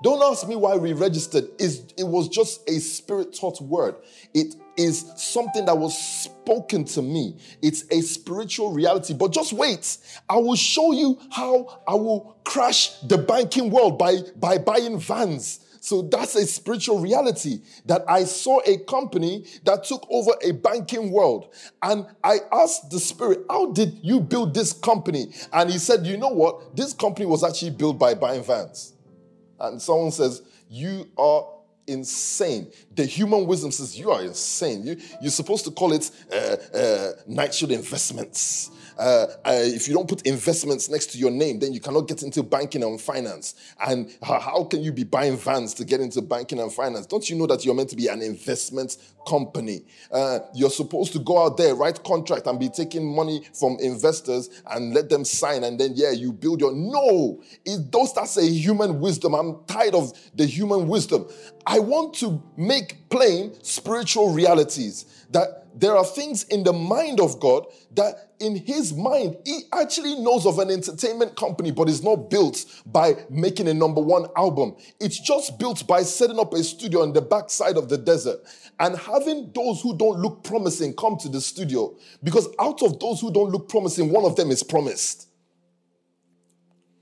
Don't ask me why we registered. It was just a spirit taught word. It is something that was spoken to me. It's a spiritual reality. But just wait. I will show you how I will crash the banking world by, by buying vans. So that's a spiritual reality that I saw a company that took over a banking world. And I asked the spirit, How did you build this company? And he said, You know what? This company was actually built by buying vans and someone says, You are insane. The human wisdom says, You are insane. You, you're supposed to call it uh, uh, Investments. Uh, uh, if you don't put investments next to your name, then you cannot get into banking and finance. And how, can you be buying vans to get into banking and finance? Don't you know that you're meant to be an investment company? Uh, you're supposed to go out there, write contract, and be taking money from investors and let them sign, and then yeah, you build your. No, it does. That's a human wisdom. I'm tired of the human wisdom. I want to make plain spiritual realities that there are things in the mind of God that in his mind, he actually knows of an entertainment company, but it's not built by making a number one album. It's just built by setting up a studio on the backside of the desert and having those who don't look promising come to the studio. Because out of those who don't look promising, one of them is promised.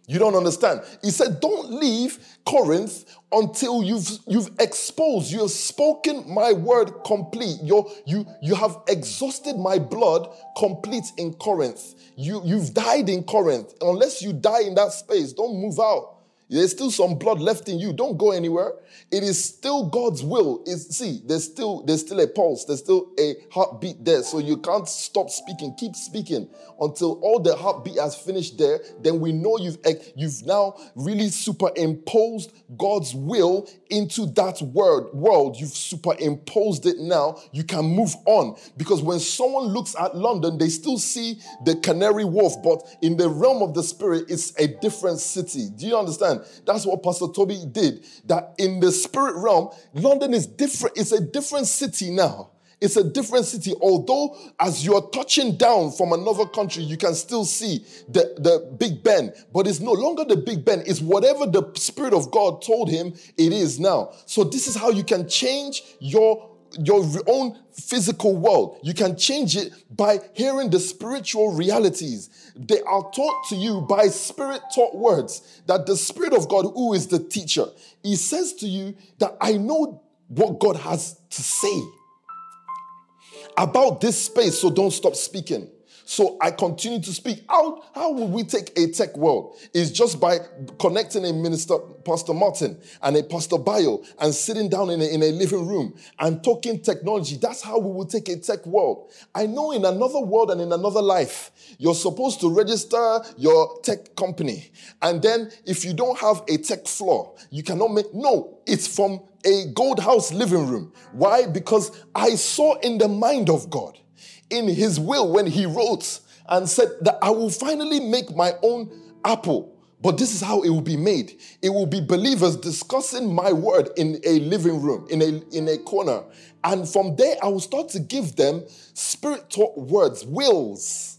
You don't understand. He said, Don't leave Corinth until you've you've exposed, you have spoken my word complete. you you you have exhausted my blood complete in Corinth. You you've died in Corinth. Unless you die in that space, don't move out. There's still some blood left in you. Don't go anywhere. It is still God's will. Is see, there's still there's still a pulse. There's still a heartbeat there. So you can't stop speaking. Keep speaking until all the heartbeat has finished there. Then we know you've you've now really superimposed God's will into that word world. You've superimposed it now. You can move on because when someone looks at London, they still see the Canary Wharf, but in the realm of the spirit, it's a different city. Do you understand? That's what Pastor Toby did. That in the spirit realm, London is different. It's a different city now. It's a different city. Although, as you're touching down from another country, you can still see the, the Big Ben, but it's no longer the Big Ben. It's whatever the Spirit of God told him it is now. So, this is how you can change your your own physical world. You can change it by hearing the spiritual realities. They are taught to you by spirit taught words that the Spirit of God, who is the teacher, he says to you that I know what God has to say about this space, so don't stop speaking. So I continue to speak. How, how will we take a tech world? It's just by connecting a minister, Pastor Martin, and a Pastor Bio, and sitting down in a, in a living room and talking technology. That's how we will take a tech world. I know in another world and in another life, you're supposed to register your tech company. And then if you don't have a tech floor, you cannot make, no, it's from a gold house living room. Why? Because I saw in the mind of God in his will when he wrote and said that I will finally make my own apple. But this is how it will be made. It will be believers discussing my word in a living room, in a, in a corner. And from there, I will start to give them spirit taught words, wills.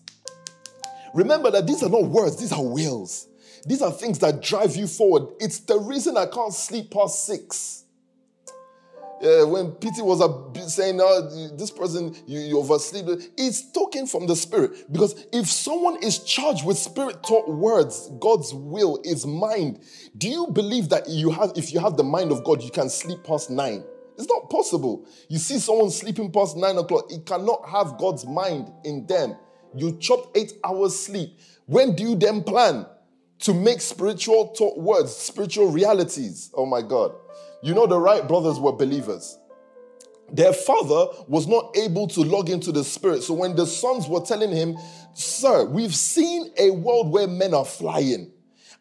Remember that these are not words, these are wills. These are things that drive you forward. It's the reason I can't sleep past six. Uh, when Peter was saying, oh, this person, you, you oversleep, it's talking from the spirit. Because if someone is charged with spirit taught words, God's will is mind, do you believe that you have, if you have the mind of God, you can sleep past nine? It's not possible. You see someone sleeping past nine o'clock, it cannot have God's mind in them. You chopped eight hours sleep. When do you then plan to make spiritual taught words, spiritual realities? Oh my God. You know, the Wright brothers were believers. Their father was not able to log into the spirit. So when the sons were telling him, Sir, we've seen a world where men are flying,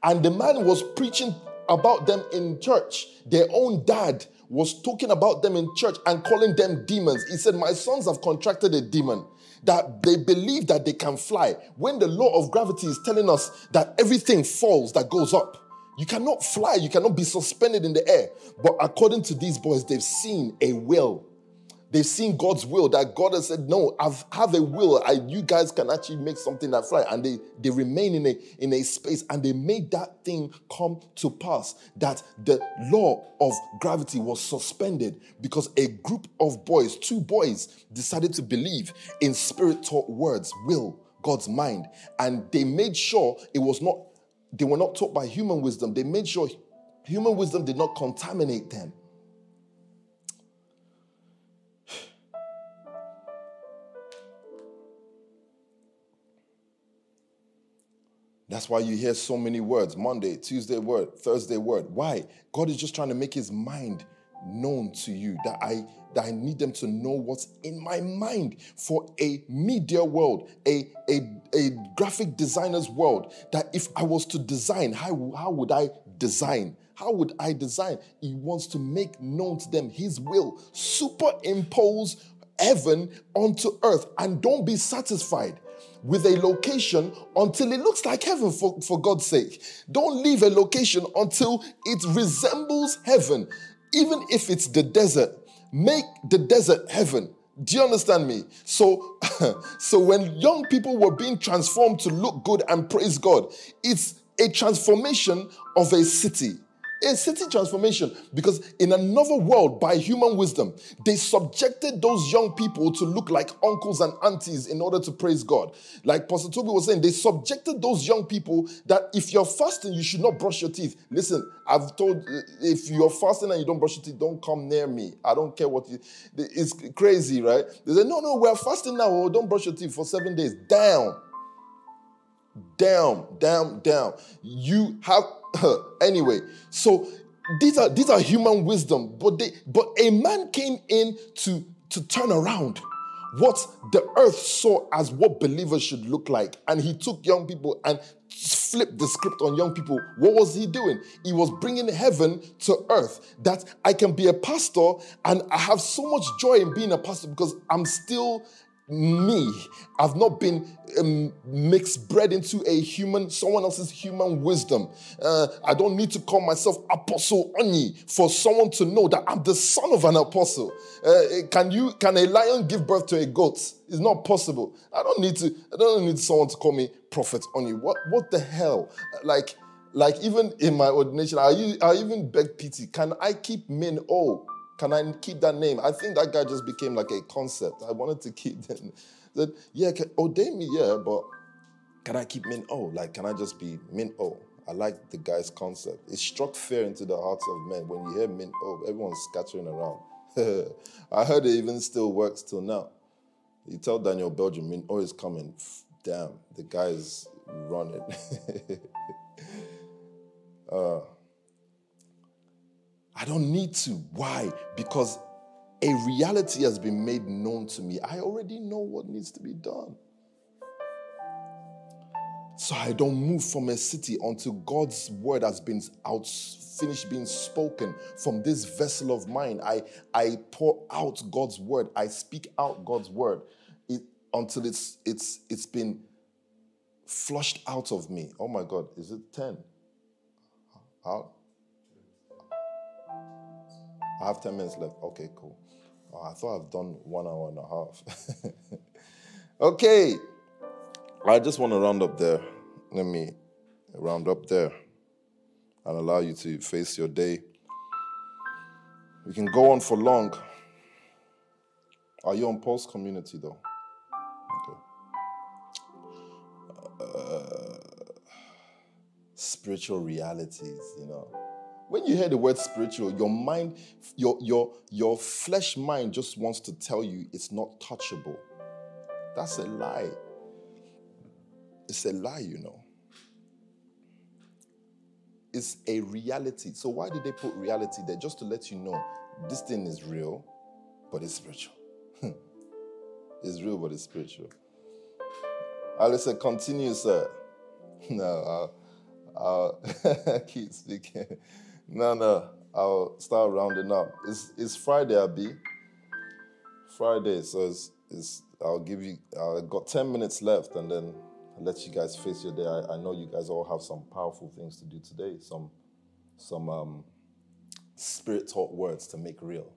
and the man was preaching about them in church, their own dad was talking about them in church and calling them demons. He said, My sons have contracted a demon that they believe that they can fly when the law of gravity is telling us that everything falls that goes up. You cannot fly, you cannot be suspended in the air. But according to these boys, they've seen a will. They've seen God's will that God has said, No, I've have a will. I, you guys can actually make something that fly. And they, they remain in a, in a space and they made that thing come to pass. That the law of gravity was suspended because a group of boys, two boys, decided to believe in spirit taught words, will, God's mind. And they made sure it was not they were not taught by human wisdom. They made sure human wisdom did not contaminate them. That's why you hear so many words Monday, Tuesday word, Thursday word. Why? God is just trying to make his mind known to you that I that I need them to know what's in my mind for a media world, a, a, a graphic designer's world. That if I was to design, how, how would I design? How would I design? He wants to make known to them his will, superimpose heaven onto earth, and don't be satisfied with a location until it looks like heaven, for, for God's sake. Don't leave a location until it resembles heaven, even if it's the desert. Make the desert heaven. Do you understand me? So, so when young people were being transformed to look good and praise God, it's a transformation of a city. A city transformation because in another world, by human wisdom, they subjected those young people to look like uncles and aunties in order to praise God. Like Pastor Toby was saying, they subjected those young people that if you're fasting, you should not brush your teeth. Listen, I've told if you're fasting and you don't brush your teeth, don't come near me. I don't care what you. It's crazy, right? They say, no, no, we're fasting now. Oh, don't brush your teeth for seven days. Down down, down, down. You have anyway. So these are these are human wisdom, but they but a man came in to to turn around what the earth saw as what believers should look like, and he took young people and flipped the script on young people. What was he doing? He was bringing heaven to earth. That I can be a pastor and I have so much joy in being a pastor because I'm still me. I've not been um, mixed bred into a human, someone else's human wisdom. Uh, I don't need to call myself Apostle Oni for someone to know that I'm the son of an apostle. Uh, can you? Can a lion give birth to a goat? It's not possible. I don't need to. I don't need someone to call me Prophet Oni. What? What the hell? Like, like even in my ordination, I, I even beg pity. Can I keep Min O? Can I keep that name? I think that guy just became like a concept. I wanted to keep that. That yeah, can, ordain me, yeah, but can I keep Min O? Like, can I just be Min O? I like the guy's concept. It struck fear into the hearts of men. When you hear Min O, everyone's scattering around. I heard it even still works till now. You tell Daniel Belgium, Min O is coming. Damn, the guy's running. uh, I don't need to. Why? Because a reality has been made known to me. I already know what needs to be done. So I don't move from a city until God's word has been out, finished being spoken from this vessel of mine. I, I pour out God's word. I speak out God's word it, until it's, it's, it's been flushed out of me. Oh my God, is it 10? How? I have 10 minutes left. Okay, cool. Oh, I thought I've done one hour and a half. okay. I just want to round up there. Let me round up there and allow you to face your day. We can go on for long. Are you on Pulse Community though? Okay. Uh, spiritual realities, you know. When you hear the word spiritual, your mind, your, your, your flesh mind just wants to tell you it's not touchable. That's a lie. It's a lie, you know. It's a reality. So, why did they put reality there? Just to let you know this thing is real, but it's spiritual. it's real, but it's spiritual. Ah, Alice continue, sir. No, I'll, I'll keep speaking. No, no. I'll start rounding up. It's it's Friday, Abby. Friday, so it's, it's I'll give you. I got ten minutes left, and then I'll let you guys face your day. I, I know you guys all have some powerful things to do today. Some some um, spirit taught words to make real.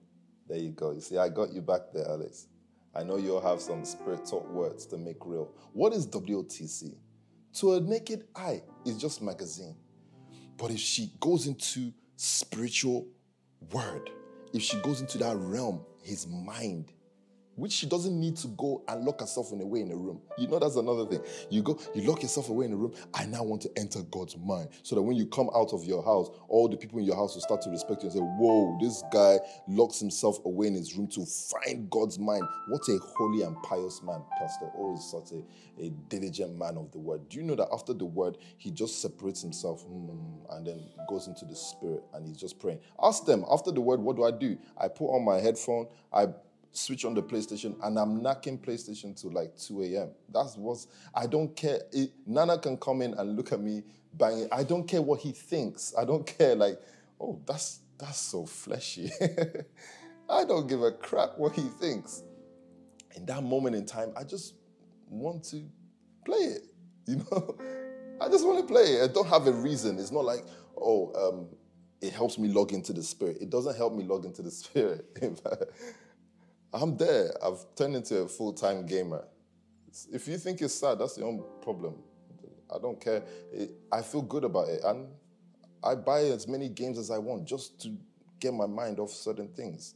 There you go. You see, I got you back there, Alex. I know you all have some spirit taught words to make real. What is WTC? To a naked eye, it's just magazine. But if she goes into spiritual word, if she goes into that realm, his mind, which she doesn't need to go and lock herself in in a room. You know, that's another thing. You go, you lock yourself away in a room. I now want to enter God's mind. So that when you come out of your house, all the people in your house will start to respect you and say, Whoa, this guy locks himself away in his room to find God's mind. What a holy and pious man, Pastor. Oh, is such a, a diligent man of the word. Do you know that after the word, he just separates himself hmm, and then goes into the spirit and he's just praying? Ask them, after the word, what do I do? I put on my headphone, I switch on the PlayStation and I'm knocking PlayStation to like 2 a.m. That's what's, I don't care. It, Nana can come in and look at me banging. I don't care what he thinks. I don't care, like, oh, that's, that's so fleshy. I don't give a crap what he thinks. In that moment in time, I just want to play it, you know? I just want to play it. I don't have a reason. It's not like, oh, um, it helps me log into the spirit. It doesn't help me log into the spirit. I'm there. I've turned into a full time gamer. If you think it's sad, that's your own problem. I don't care. I feel good about it. And I buy as many games as I want just to get my mind off certain things.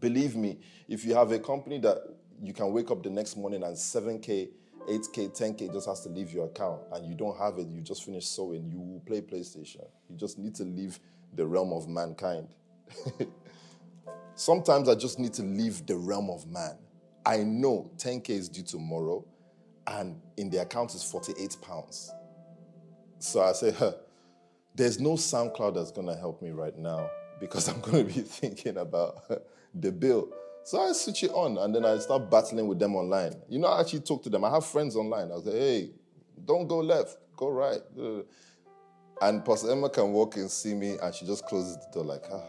Believe me, if you have a company that you can wake up the next morning and 7K, 8K, 10K just has to leave your account and you don't have it, you just finish sewing, you will play PlayStation. You just need to leave the realm of mankind. Sometimes I just need to leave the realm of man. I know 10K is due tomorrow and in the account is 48 pounds. So I say, huh, there's no SoundCloud that's going to help me right now because I'm going to be thinking about the bill. So I switch it on and then I start battling with them online. You know, I actually talk to them. I have friends online. I say, hey, don't go left, go right. And Pastor Emma can walk and see me and she just closes the door like, ah,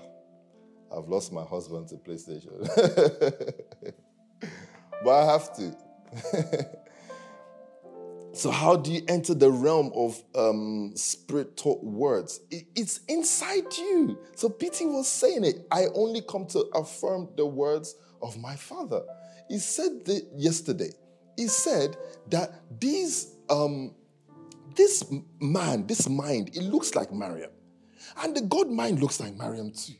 I've lost my husband to PlayStation. but I have to. So, how do you enter the realm of um, spirit taught words? It, it's inside you. So, P.T. was saying it. I only come to affirm the words of my father. He said that yesterday. He said that these, um, this man, this mind, it looks like Mariam. And the God mind looks like Mariam too.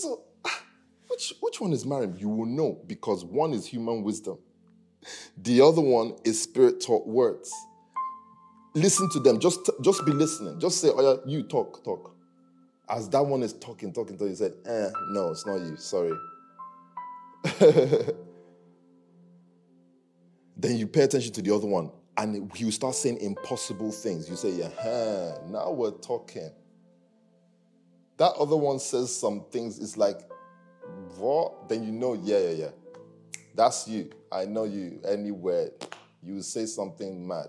So, ah, which, which one is Mariam? You will know because one is human wisdom the other one is spirit taught words. Listen to them. Just, just be listening. Just say, oh yeah, you talk, talk. As that one is talking, talking, talking, you said, eh, no, it's not you. Sorry. then you pay attention to the other one and he will start saying impossible things. You say, yeah, now we're talking. That other one says some things, it's like, what? Then you know, yeah, yeah, yeah. That's you. I know you. Anywhere you say something mad,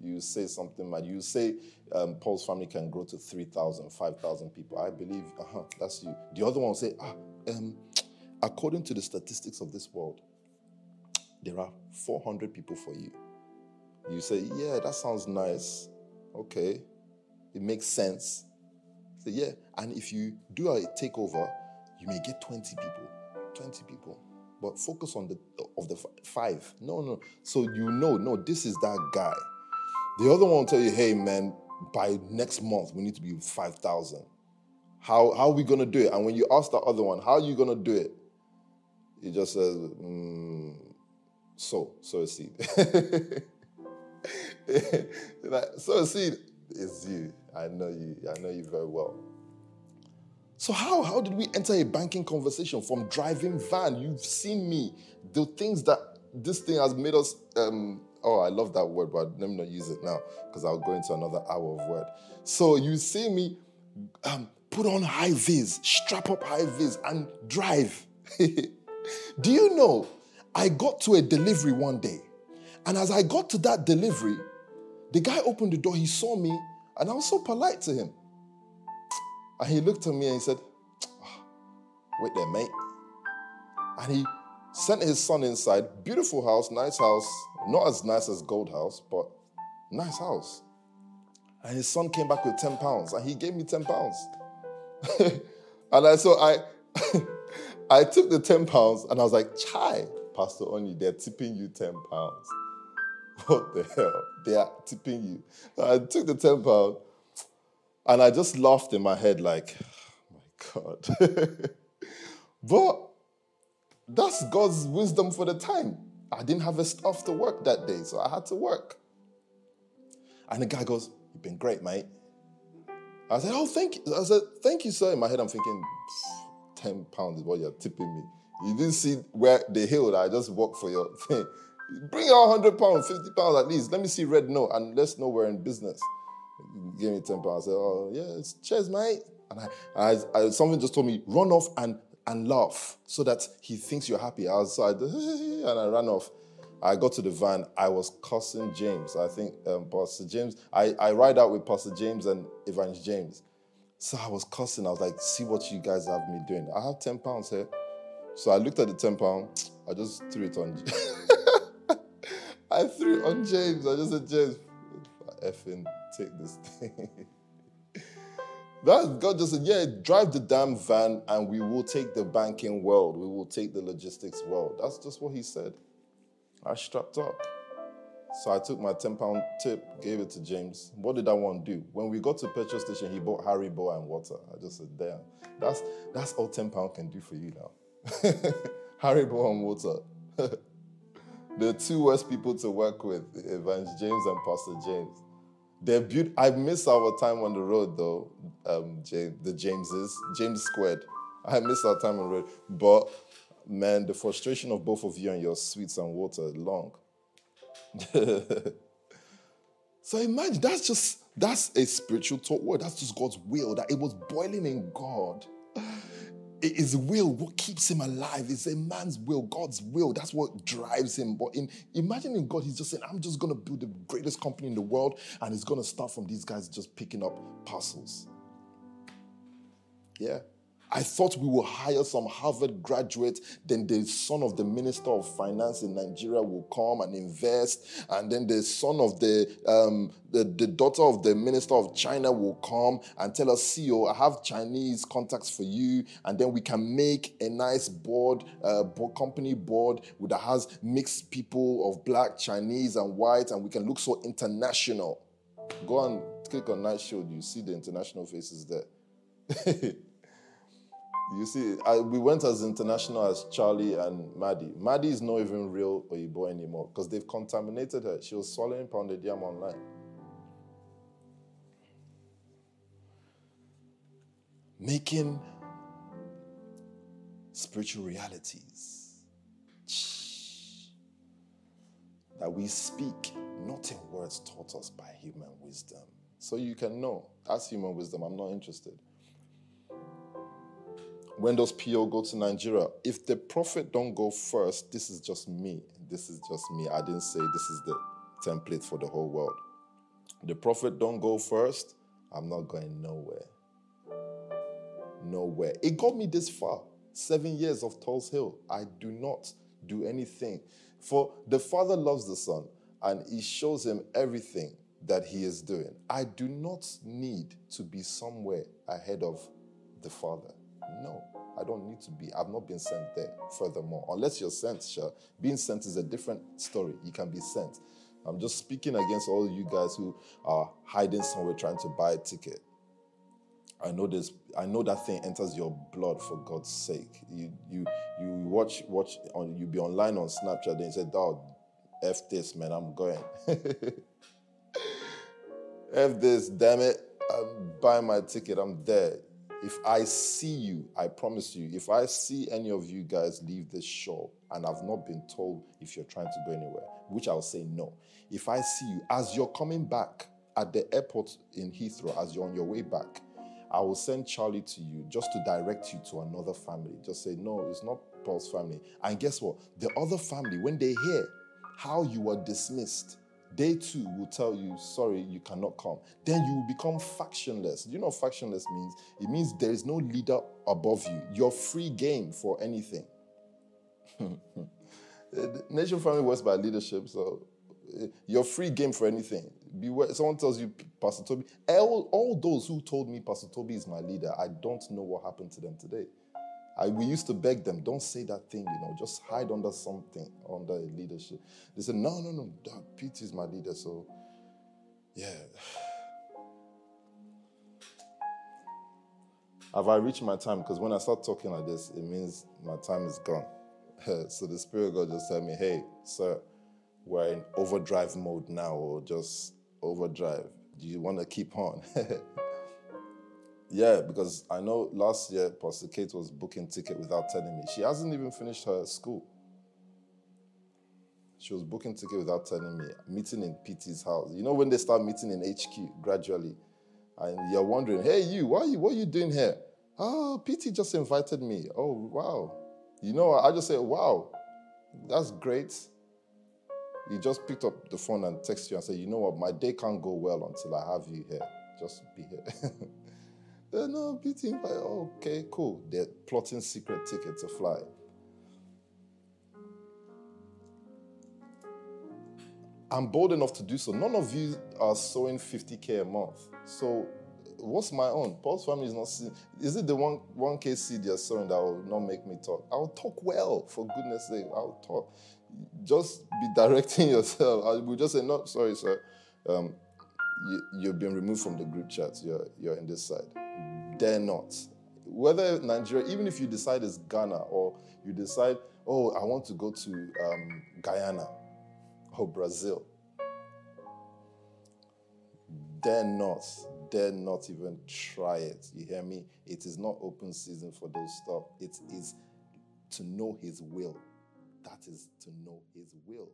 you say something mad. You say um, Pulse family can grow to 3,000, 5,000 people. I believe, uh-huh, that's you. The other one will say, ah, um, according to the statistics of this world, there are 400 people for you. You say, yeah, that sounds nice. Okay. It makes sense. Say, yeah. And if you do a takeover, you may get 20 people. 20 people but focus on the of the five. No, no. So you know, no, this is that guy. The other one will tell you, hey man, by next month we need to be five thousand. How how are we gonna do it? And when you ask the other one, how are you gonna do it? He just says, mm, so, so a seed. so a seed is you. I know you. I know you very well. So how how did we enter a banking conversation from driving van? You've seen me. The things that this thing has made us. Um, oh, I love that word, but let me not use it now because I'll go into another hour of word. So you see me um, put on high vis, strap up high vis, and drive. Do you know? I got to a delivery one day, and as I got to that delivery, the guy opened the door. He saw me, and I was so polite to him. And he looked at me and he said, oh, Wait there, mate. And he sent his son inside. Beautiful house, nice house. Not as nice as Gold House, but nice house. And his son came back with 10 pounds and he gave me 10 pounds. and I so I I took the 10 pounds and I was like, Chai, Pastor Oni, they're tipping you 10 pounds. What the hell? They are tipping you. I took the 10 pounds and I just laughed in my head, like, oh my God. but that's God's wisdom for the time. I didn't have a staff to work that day, so I had to work. And the guy goes, You've been great, mate. I said, Oh, thank you. I said, Thank you, sir. In my head, I'm thinking, 10 pounds is what you're tipping me. You didn't see where the hill that I just walked for your thing. Bring out 100 pounds, 50 pounds at least. Let me see red note and let's know we're in business Give me 10 pounds. I said, oh, yeah, cheers, mate. And I, I, I, something just told me, run off and, and laugh so that he thinks you're happy. I was, I, and I ran off. I got to the van. I was cussing James. I think um, Pastor James, I, I ride out with Pastor James and Evangelist James. So I was cussing. I was like, see what you guys have me doing. I have 10 pounds here. So I looked at the 10 pound. I just threw it on. I threw on mm. James. I just said, James, effing take this thing. That God just said, yeah, drive the damn van and we will take the banking world. We will take the logistics world. That's just what he said. I strapped up. So I took my 10 pound tip, gave it to James. What did I want to do? When we got to petrol station, he bought Harry Haribo and water. I just said, damn, that's, that's all 10 pound can do for you now. Harry Haribo and water. the two worst people to work with, Evangelist James and Pastor James. They're beautiful. I miss our time on the road though, um, James, the Jameses, James squared. I miss our time on the road. But man, the frustration of both of you and your sweets and water long. so imagine that's just that's a spiritual talk word. That's just God's will. That it was boiling in God. It is will what keeps him alive. It's a man's will, God's will. That's what drives him. But in imagining God, he's just saying, I'm just gonna build the greatest company in the world, and it's gonna start from these guys just picking up parcels. Yeah. I thought we will hire some Harvard graduate, then the son of the minister of finance in Nigeria will come and invest, and then the son of the, um, the, the daughter of the minister of China will come and tell us, CEO, I have Chinese contacts for you, and then we can make a nice board, uh, company board that has mixed people of black, Chinese, and white, and we can look so international. Go and click on Night Shield, you see the international faces there. You see, I, we went as international as Charlie and Maddie. Maddie is not even real Oyibo anymore because they've contaminated her. She was swallowing pounded yam online. Making spiritual realities that we speak, not in words taught us by human wisdom. So you can know, as human wisdom, I'm not interested when those PO go to Nigeria, if the prophet don't go first, this is just me. This is just me. I didn't say this is the template for the whole world. The prophet don't go first, I'm not going nowhere. Nowhere. It got me this far. Seven years of Tulse Hill. I do not do anything. For the Father loves the Son and He shows him everything that He is doing. I do not need to be somewhere ahead of the Father. No, I don't need to be. I've not been sent there. Furthermore, unless you're sent, sure. Being sent is a different story. You can be sent. I'm just speaking against all you guys who are hiding somewhere trying to buy a ticket. I know this. I know that thing enters your blood for God's sake. You you you watch watch on you be online on Snapchat and you say, "Dog, f this man, I'm going." f this, damn it! I'm buying my ticket. I'm there. If I see you, I promise you, if I see any of you guys leave this show and I've not been told if you're trying to go anywhere, which I'll say no. If I see you as you're coming back at the airport in Heathrow, as you're on your way back, I will send Charlie to you just to direct you to another family. Just say, no, it's not Pulse family. And guess what? The other family, when they hear how you were dismissed, they too will tell you, sorry, you cannot come. Then you will become factionless. You know what factionless means? It means there is no leader above you. You're free game for anything. Nation family works by leadership, so eh, you're free game for anything. Beware, someone tells you, Pastor Toby, all, all those who told me Pastor Toby is my leader, I don't know what happened to them today. I, we used to beg them, don't say that thing, you know, just hide under something, under a leadership. They said, no, no, no, Pete is my leader, so yeah. Have I reached my time? Because when I start talking like this, it means my time is gone. so the Spirit God just said me, hey, sir, we're in overdrive mode now, or just overdrive. Do you want to keep on? Yeah, because I know last year Pastor Kate was booking ticket without telling me. She hasn't even finished her school. She was booking ticket without telling me. Meeting in PT's house. You know when they start meeting in HQ gradually, and you're wondering, hey you, why you what are you doing here? Ah, oh, PT just invited me. Oh wow. You know, I just said, wow, that's great. He just picked up the phone and texted you and said, you know what, my day can't go well until I have you here. Just be here. They're not beating by, okay, cool. They're plotting secret ticket to fly. I'm bold enough to do so. None of you are sowing 50K a month. So what's my own? Pulse family is not seen. Is it the one one case seed you're sowing that will not make me talk? I'll talk well, for goodness sake. I'll talk. Just be directing yourself. I will just say, no, sorry, sir. Um, you, have been removed from the group chat. You're you're in this side. Dare not. Whether Nigeria, even if you decide it's Ghana or you decide, oh, I want to go to um, Guyana or Brazil, dare not, dare not even try it. You hear me? It is not open season for those stuff. It is to know His will. That is to know His will.